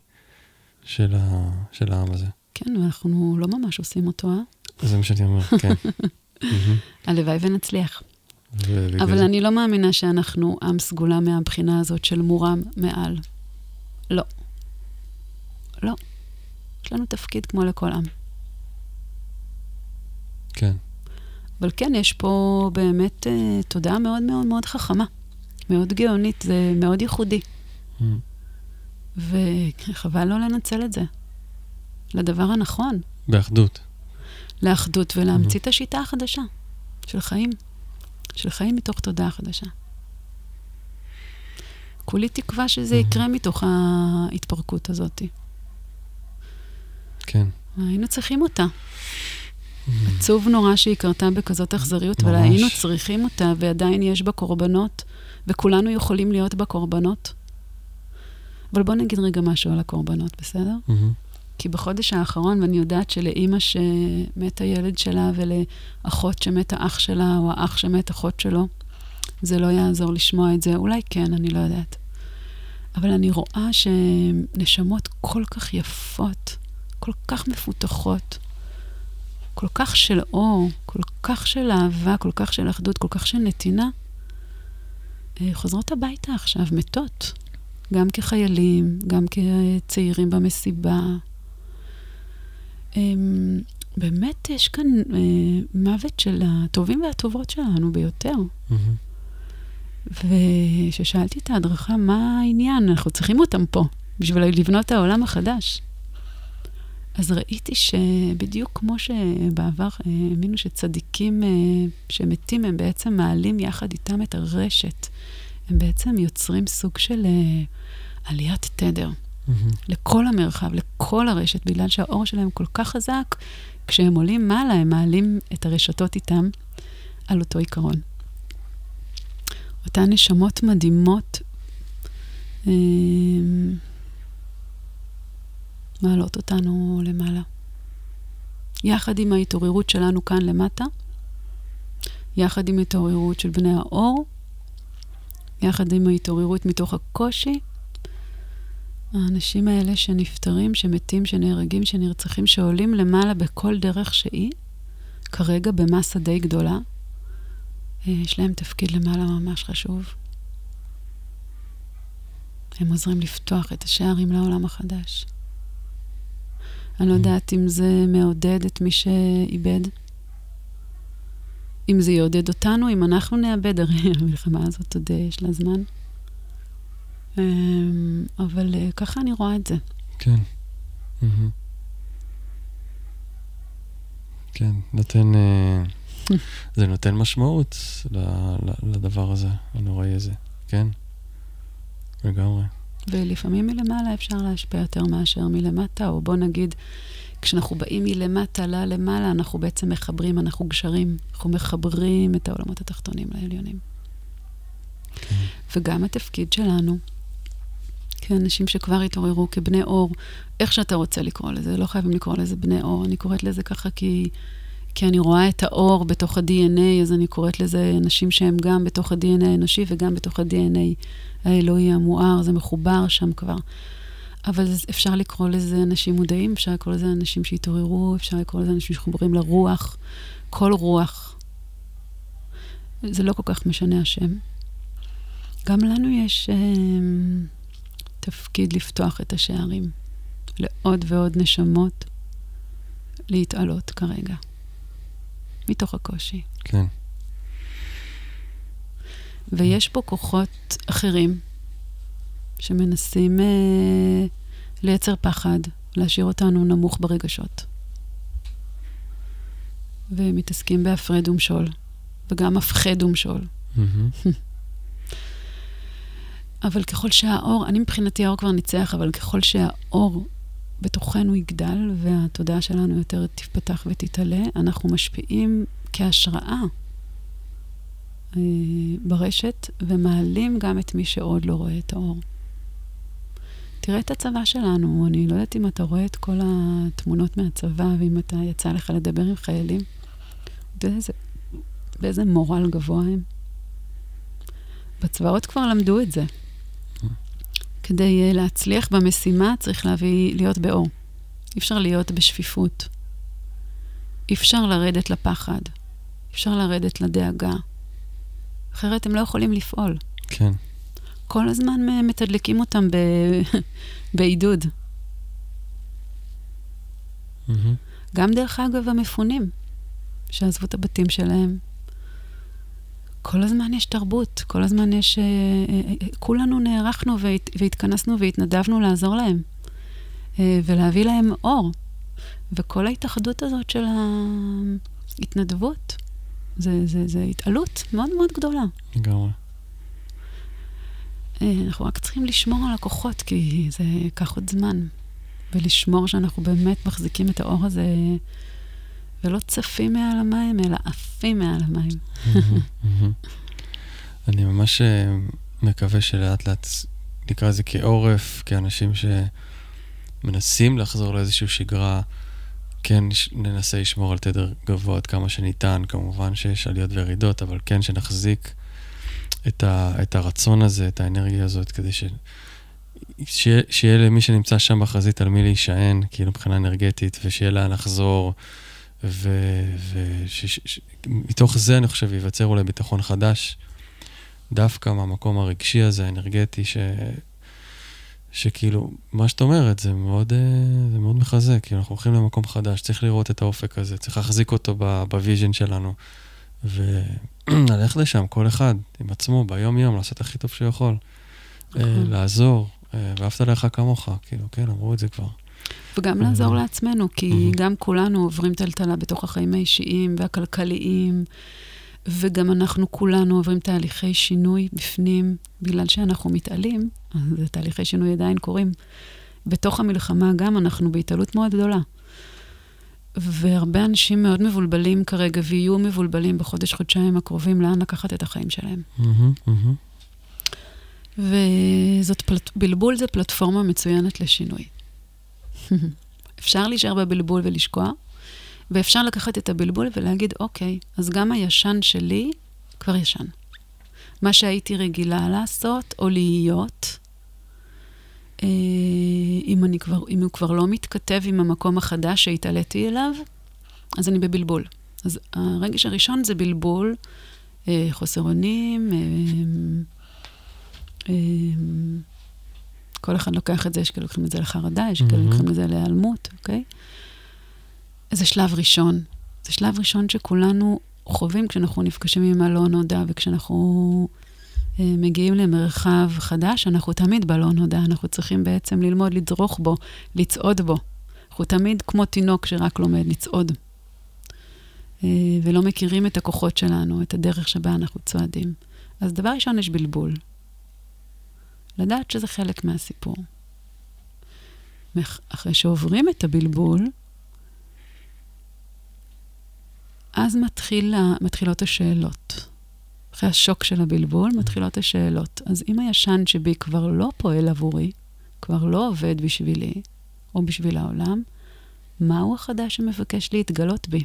של, ה, של העם הזה. כן, ואנחנו לא ממש עושים אותו, אה? זה מה שאני אומר, כן. הלוואי ונצליח. אבל אני לא מאמינה שאנחנו עם סגולה מהבחינה הזאת של מורם מעל. לא. לא. יש לנו תפקיד כמו לכל עם. כן. אבל כן, יש פה באמת uh, תודעה מאוד מאוד מאוד חכמה, מאוד גאונית, זה מאוד ייחודי. Mm. וחבל לא לנצל את זה לדבר הנכון. באחדות. לאחדות ולהמציא mm-hmm. את השיטה החדשה של חיים, של חיים מתוך תודעה חדשה. כולי תקווה שזה mm-hmm. יקרה מתוך ההתפרקות הזאת. כן. היינו צריכים אותה. עצוב נורא שהיא קרתה בכזאת אכזריות, אבל היינו צריכים אותה, ועדיין יש בה קורבנות, וכולנו יכולים להיות בה קורבנות. אבל בוא נגיד רגע משהו על הקורבנות, בסדר? Mm-hmm. כי בחודש האחרון, ואני יודעת שלאימא שמת הילד שלה, ולאחות שמת האח שלה, או האח שמת אחות שלו, זה לא יעזור לשמוע את זה. אולי כן, אני לא יודעת. אבל אני רואה שנשמות כל כך יפות, כל כך מפותחות, כל כך של אור, כל כך של אהבה, כל כך של אחדות, כל כך של נתינה, אה, חוזרות הביתה עכשיו, מתות. גם כחיילים, גם כצעירים במסיבה. אמ, באמת יש כאן אה, מוות של הטובים והטובות שלנו ביותר. Mm-hmm. וכששאלתי את ההדרכה, מה העניין? אנחנו צריכים אותם פה, בשביל לבנות את העולם החדש. אז ראיתי שבדיוק כמו שבעבר אה, האמינו שצדיקים אה, שמתים, הם בעצם מעלים יחד איתם את הרשת. הם בעצם יוצרים סוג של אה, עליית תדר mm-hmm. לכל המרחב, לכל הרשת, בגלל שהאור שלהם כל כך חזק, כשהם עולים מעלה, הם מעלים את הרשתות איתם על אותו עיקרון. אותן נשמות מדהימות מעלות אותנו למעלה. יחד עם ההתעוררות שלנו כאן למטה, יחד עם ההתעוררות של בני האור, יחד עם ההתעוררות מתוך הקושי, האנשים האלה שנפטרים, שמתים, שנהרגים, שנרצחים, שעולים למעלה בכל דרך שהיא, כרגע במסה די גדולה, אה, יש להם תפקיד למעלה ממש חשוב. הם עוזרים לפתוח את השערים לעולם החדש. אני לא יודעת אם זה מעודד את מי שאיבד. אם זה יעודד אותנו, אם אנחנו נאבד, הרי המלחמה הזאת עוד אה, יש לה זמן. אמ, אבל אה, ככה אני רואה את זה. כן. כן, נותן, אה, זה נותן משמעות לדבר הזה, הנוראי הזה, כן? לגמרי. ולפעמים מלמעלה אפשר להשפיע יותר מאשר מלמטה, או בוא נגיד, כשאנחנו באים מלמטה ללמעלה, אנחנו בעצם מחברים, אנחנו גשרים. אנחנו מחברים את העולמות התחתונים לעליונים. כן. וגם התפקיד שלנו, כאנשים שכבר התעוררו כבני אור, איך שאתה רוצה לקרוא לזה, לא חייבים לקרוא לזה בני אור, אני קוראת לזה ככה כי, כי אני רואה את האור בתוך ה-DNA, אז אני קוראת לזה אנשים שהם גם בתוך ה-DNA האנושי וגם בתוך ה-DNA האלוהי המואר, זה מחובר שם כבר. אבל אפשר לקרוא לזה אנשים מודעים, אפשר לקרוא לזה אנשים שהתעוררו, אפשר לקרוא לזה אנשים שחוברים לרוח, כל רוח. זה לא כל כך משנה השם. גם לנו יש אה, תפקיד לפתוח את השערים לעוד ועוד נשמות להתעלות כרגע, מתוך הקושי. כן. ויש פה כוחות אחרים שמנסים אה, לייצר פחד, להשאיר אותנו נמוך ברגשות. ומתעסקים בהפרד ומשול, וגם הפחד ומשול. Mm-hmm. אבל ככל שהאור, אני מבחינתי האור כבר ניצח, אבל ככל שהאור בתוכנו יגדל והתודעה שלנו יותר תפתח ותתעלה, אנחנו משפיעים כהשראה אה, ברשת, ומעלים גם את מי שעוד לא רואה את האור. תראה את הצבא שלנו, אני לא יודעת אם אתה רואה את כל התמונות מהצבא, ואם אתה יצא לך לדבר עם חיילים, באיזה, באיזה מורל גבוה הם. בצבאות כבר למדו את זה. כדי uh, להצליח במשימה צריך להביא, להיות באור. אי אפשר להיות בשפיפות. אי אפשר לרדת לפחד. אי אפשר לרדת לדאגה. אחרת הם לא יכולים לפעול. כן. כל הזמן מתדלקים אותם ב... בעידוד. Mm-hmm. גם דרך אגב המפונים, שעזבו את הבתים שלהם. כל הזמן יש תרבות, כל הזמן יש... אה, אה, אה, כולנו נערכנו והת, והתכנסנו והתנדבנו לעזור להם, ולהביא להם אור. וכל ההתאחדות הזאת של ההתנדבות, זה, זה, זה התעלות מאוד מאוד גדולה. לגמרי. אנחנו רק צריכים לשמור על הכוחות, כי זה ייקח עוד זמן. ולשמור שאנחנו באמת מחזיקים את האור הזה, ולא צפים מעל המים, אלא עפים מעל המים. אני ממש אה, מקווה שלאט לאט נקרא לזה כעורף, כאנשים שמנסים לחזור לאיזושהי שגרה. כן ננסה לשמור על תדר גבוה עד כמה שניתן, כמובן שיש עליות וירידות, אבל כן שנחזיק את, ה, את הרצון הזה, את האנרגיה הזאת, כדי ש, שיהיה, שיהיה למי שנמצא שם בחזית על מי להישען, כאילו מבחינה אנרגטית, ושיהיה לאן לחזור, ומתוך זה אני חושב ייווצר אולי ביטחון חדש, דווקא מהמקום הרגשי הזה, האנרגטי, ש... שכאילו, מה שאת אומרת, זה מאוד, אה, זה מאוד מחזק, כאילו אנחנו הולכים למקום חדש, צריך לראות את האופק הזה, צריך להחזיק אותו ב vision שלנו, וללכת לשם, כל אחד עם עצמו, ביום-יום, לעשות הכי טוב שהוא יכול. אה, נכון. לעזור, אה, ואהבת לך כמוך, כאילו, כן, אמרו את זה כבר. וגם לעזור לעצמנו, כי. גם כולנו עוברים טלטלה בתוך החיים האישיים והכלכליים, וגם אנחנו כולנו עוברים תהליכי שינוי בפנים, בגלל שאנחנו מתעלים, אז תהליכי שינוי עדיין קורים. בתוך המלחמה גם אנחנו בהתעלות מאוד גדולה. והרבה אנשים מאוד מבולבלים כרגע, ויהיו מבולבלים בחודש-חודשיים הקרובים לאן לקחת את החיים שלהם. וזאת, פלט... בלבול זה פלטפורמה מצוינת לשינוי. אפשר להישאר בבלבול ולשקוע, ואפשר לקחת את הבלבול ולהגיד, אוקיי, אז גם הישן שלי כבר ישן. מה שהייתי רגילה לעשות או להיות, אה, אם, אני כבר, אם הוא כבר לא מתכתב עם המקום החדש שהתעליתי אליו, אז אני בבלבול. אז הרגש הראשון זה בלבול, אה, חוסר אונים, אה, כל אחד לוקח את זה, יש כאלה לוקחים את זה לחרדה, יש כאלה מהמם. לוקחים את זה להיעלמות, אוקיי? זה שלב ראשון. זה שלב ראשון שכולנו חווים כשאנחנו נפגשים עם הלא נודע, וכשאנחנו אה, מגיעים למרחב חדש, אנחנו תמיד בלא נודע, אנחנו צריכים בעצם ללמוד לדרוך בו, לצעוד בו. אנחנו תמיד כמו תינוק שרק לומד לצעוד. אה, ולא מכירים את הכוחות שלנו, את הדרך שבה אנחנו צועדים. אז דבר ראשון, יש בלבול. לדעת שזה חלק מהסיפור. אחרי שעוברים את הבלבול, אז מתחילה, מתחילות השאלות. אחרי השוק של הבלבול, מתחילות השאלות. אז אם הישן שבי כבר לא פועל עבורי, כבר לא עובד בשבילי, או בשביל העולם, מהו החדש שמבקש להתגלות בי?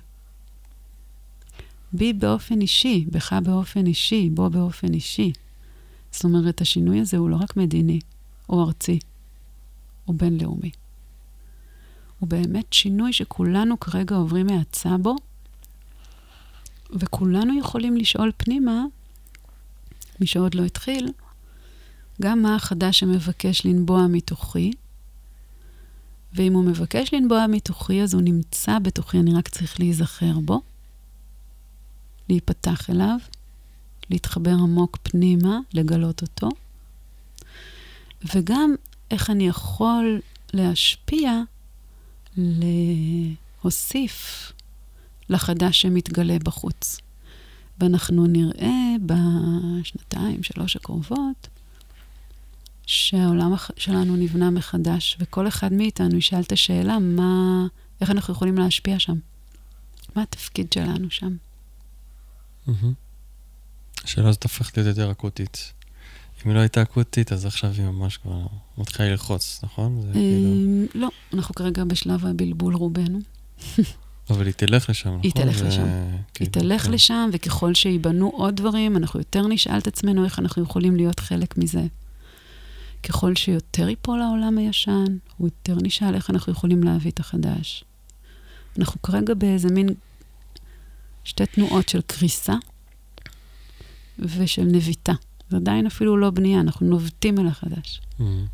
בי באופן אישי, בך באופן אישי, בו באופן אישי. זאת אומרת, השינוי הזה הוא לא רק מדיני, או ארצי, או בינלאומי. הוא באמת שינוי שכולנו כרגע עוברים מהצה בו, וכולנו יכולים לשאול פנימה, מי שעוד לא התחיל, גם מה החדש שמבקש לנבוע מתוכי, ואם הוא מבקש לנבוע מתוכי, אז הוא נמצא בתוכי, אני רק צריך להיזכר בו, להיפתח אליו, להתחבר עמוק פנימה, לגלות אותו, וגם איך אני יכול להשפיע, להוסיף לחדש שמתגלה בחוץ. ואנחנו נראה בשנתיים, שלוש הקרובות, שהעולם שלנו נבנה מחדש, וכל אחד מאיתנו ישאל את השאלה, מה, איך אנחנו יכולים להשפיע שם? מה התפקיד שלנו שם? מהמם. השאלה הזאת הופכת להיות יותר אקוטית. אם היא לא הייתה אקוטית, אז עכשיו היא ממש כבר מתחילה ללחוץ, נכון? זה כאילו... לא, אנחנו כרגע בשלב הבלבול רובנו. אבל היא תלך לשם, נכון? היא תלך לשם. היא תלך כן. לשם, וככל שייבנו עוד דברים, אנחנו יותר נשאל את עצמנו איך אנחנו יכולים להיות חלק מזה. ככל שיותר ייפול העולם הישן, הוא יותר נשאל איך אנחנו יכולים להביא את החדש. אנחנו כרגע באיזה מין שתי תנועות של קריסה ושל נביטה. זה עדיין אפילו לא בנייה, אנחנו נובטים אל החדש. מהמם.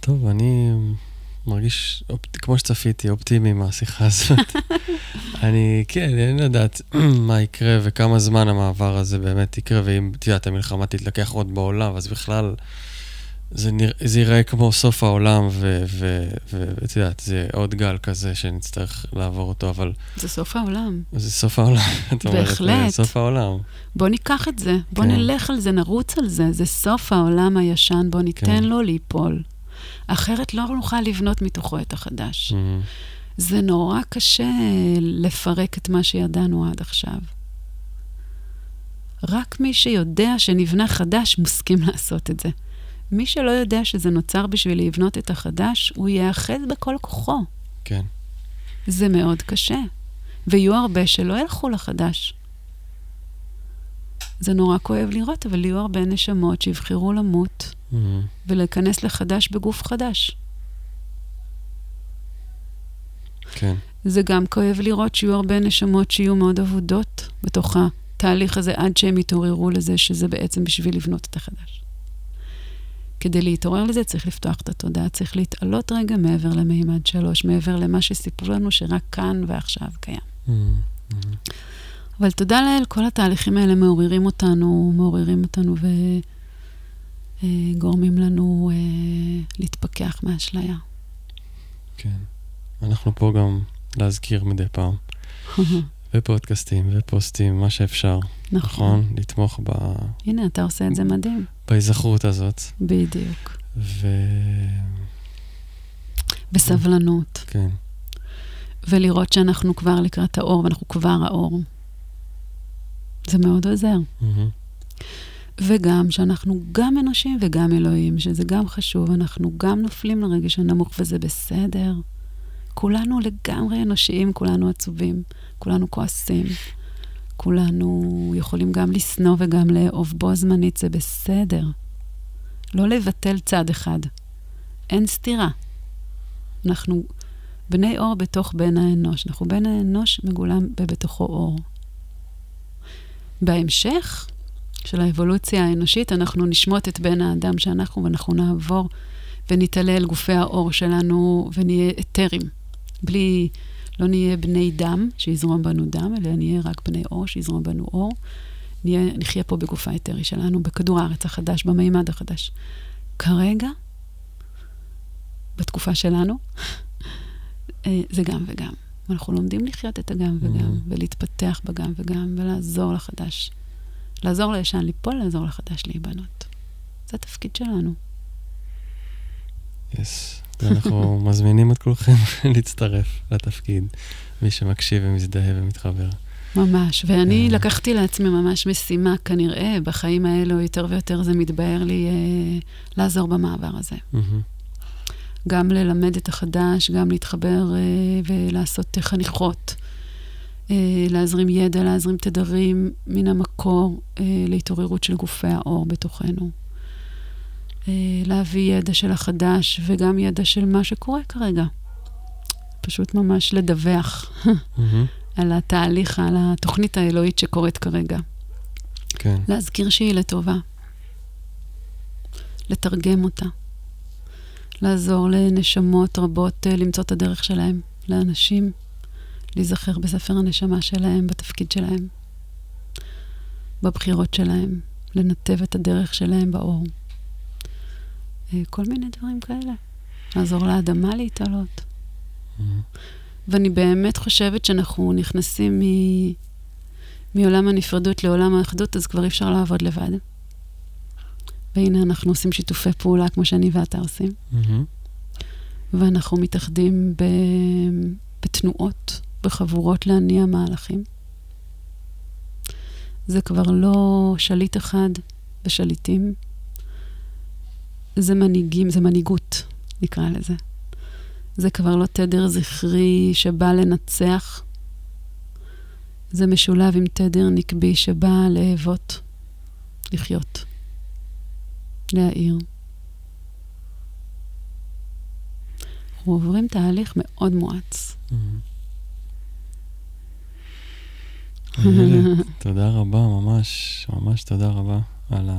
טוב, אני מרגיש, אופ- כמו שצפיתי, אופטימי מהשיחה הזאת. אני, כן, אין לדעת מה יקרה וכמה זמן המעבר הזה באמת יקרה, ואם, את יודעת, המלחמה תתלקח עוד בעולם, אז בכלל, זה, נרא, זה ייראה כמו סוף העולם, ואת יודעת, זה עוד גל כזה שנצטרך לעבור אותו, אבל זה סוף העולם. זה סוף העולם, את אומרת, בהחלט. זה סוף העולם. בוא ניקח את זה, בוא כן. נלך על זה, נרוץ על זה. זה סוף העולם הישן, בוא ניתן כן. לו ליפול. אחרת לא נוכל לבנות מתוכו את החדש. מהמם. זה נורא קשה לפרק את מה שידענו עד עכשיו. רק מי שיודע שנבנה חדש מסכים לעשות את זה. מי שלא יודע שזה נוצר בשביל לבנות את החדש, הוא ייאחז בכל כוחו. כן. זה מאוד קשה. ויהיו הרבה שלא ילכו לחדש. זה נורא כואב לראות, אבל יהיו הרבה נשמות שיבחרו למות מהמם. ולהיכנס לחדש בגוף חדש. כן. זה גם כואב לראות שיהיו הרבה נשמות שיהיו מאוד אבודות בתוך התהליך הזה, עד שהם יתעוררו לזה שזה בעצם בשביל לבנות את החדש. כדי להתעורר לזה צריך לפתוח את התודעה, צריך להתעלות רגע מעבר למימד שלוש, מעבר למה שסיפרו לנו שרק כאן ועכשיו קיים. Mm, mm. אבל תודה לאל, כל התהליכים האלה מעוררים אותנו, מעוררים אותנו וגורמים לנו אה, להתפכח מהאשליה. כן. אנחנו פה גם להזכיר מדי פעם. ופודקאסטים ופוסטים, מה שאפשר. נכון. נכון? לתמוך ב... הנה, אתה עושה את זה מדהים. בהיזכרות הזאת. בדיוק. ו... בסבלנות. כן. ולראות שאנחנו כבר לקראת האור, ואנחנו כבר האור. זה מאוד עוזר. וגם שאנחנו גם אנושים וגם אלוהים, שזה גם חשוב, אנחנו גם נופלים לרגש הנמוך וזה בסדר. כולנו לגמרי אנושיים, כולנו עצובים, כולנו כועסים, כולנו יכולים גם לשנוא וגם לאהוב בו זמנית, זה בסדר. לא לבטל צד אחד. אין סתירה. אנחנו בני אור בתוך בן האנוש. אנחנו בן האנוש מגולם בבתוכו אור. בהמשך של האבולוציה האנושית, אנחנו נשמוט את בן האדם שאנחנו, ואנחנו נעבור ונתעלה אל גופי האור שלנו ונהיה אתרים. בלי, לא נהיה בני דם שיזרום בנו דם, אלא נהיה רק בני אור שיזרום בנו אור. נהיה, נחיה פה בגוף האתרי שלנו, בכדור הארץ החדש, במימד החדש. כרגע, בתקופה שלנו, אה, זה גם וגם. אנחנו לומדים לחיות את הגם וגם, Mm. ולהתפתח בגם וגם, ולעזור לחדש. לעזור לישן ליפול, לעזור לחדש להיבנות. זה התפקיד שלנו. יס. ואנחנו מזמינים את כולכם להצטרף לתפקיד, מי שמקשיב ומזדהה ומתחבר. ממש. ואני אה. לקחתי לעצמי ממש משימה, כנראה, בחיים האלו יותר ויותר זה מתבהר לי אה, לעזור במעבר הזה. גם ללמד את החדש, גם להתחבר אה, ולעשות חניכות, אה, להזרים ידע, להזרים תדרים מן המקור אה, להתעוררות של גופי האור בתוכנו. אה, להביא ידע של החדש וגם ידע של מה שקורה כרגע. פשוט ממש לדווח מהמם. על התהליך, על התוכנית האלוהית שקורית כרגע. כן. להזכיר שהיא לטובה. לתרגם אותה. לעזור לנשמות רבות אה, למצוא את הדרך שלהם, לאנשים, להיזכר בספר הנשמה שלהם, בתפקיד שלהם, בבחירות שלהם, לנתב את הדרך שלהם באור. אה, כל מיני דברים כאלה. לעזור לאדמה להתעלות. מהמם. ואני באמת חושבת שאנחנו נכנסים מ... מעולם הנפרדות לעולם האחדות, אז כבר אי אפשר לעבוד לבד. והנה אנחנו עושים שיתופי פעולה, כמו שאני ואתה עושים, מהמם. ואנחנו מתאחדים ב... בתנועות, בחבורות להניע מהלכים. זה כבר לא שליט אחד ושליטים, זה מנהיגים, זה מנהיגות, נקרא לזה. זה כבר לא תדר זכרי שבא לנצח, זה משולב עם תדר נקבי שבא לאהבות, לחיות, להעיר. אנחנו עוברים תהליך מאוד מואץ. איילת, תודה רבה, ממש, ממש תודה רבה על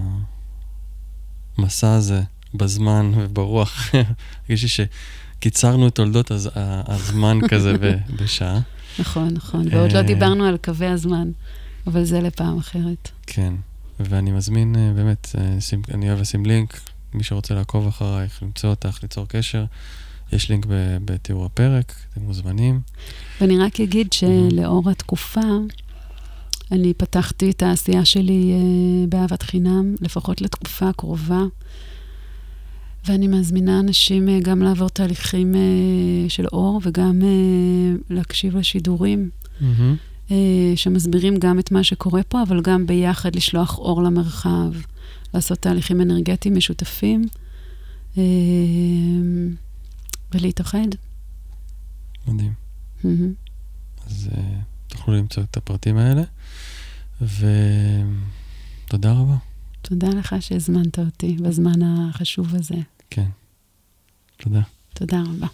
המסע הזה בזמן וברוח. הרגישי שקיצרנו את תולדות הז- הזמן כזה ב- בשעה. נכון, נכון. ועוד לא אה. דיברנו על קווי הזמן, אבל זה לפעם אחרת. כן, ואני מזמין, אה, באמת, אה, שים- אני אוהב לשים לינק, מי שרוצה לעקוב אחרייך, למצוא אותך, ליצור קשר, יש לינק בתיאור הפרק, אתם מוזמנים. ואני רק אגיד שלאור התקופה, אני פתחתי את העשייה שלי אה, באהבת חינם, לפחות לתקופה הקרובה, ואני מזמינה אנשים אה, גם לעבור תהליכים אה, של אור וגם אה, להקשיב לשידורים. אה, שמסבירים גם את מה שקורה פה, אבל גם ביחד לשלוח אור למרחב, לעשות תהליכים אנרגטיים משותפים ולהתאחד. מדהים. אז תוכלו למצוא את הפרטים האלה, ותודה רבה. תודה לך שהזמנת אותי בזמן החשוב הזה. כן. תודה. תודה רבה.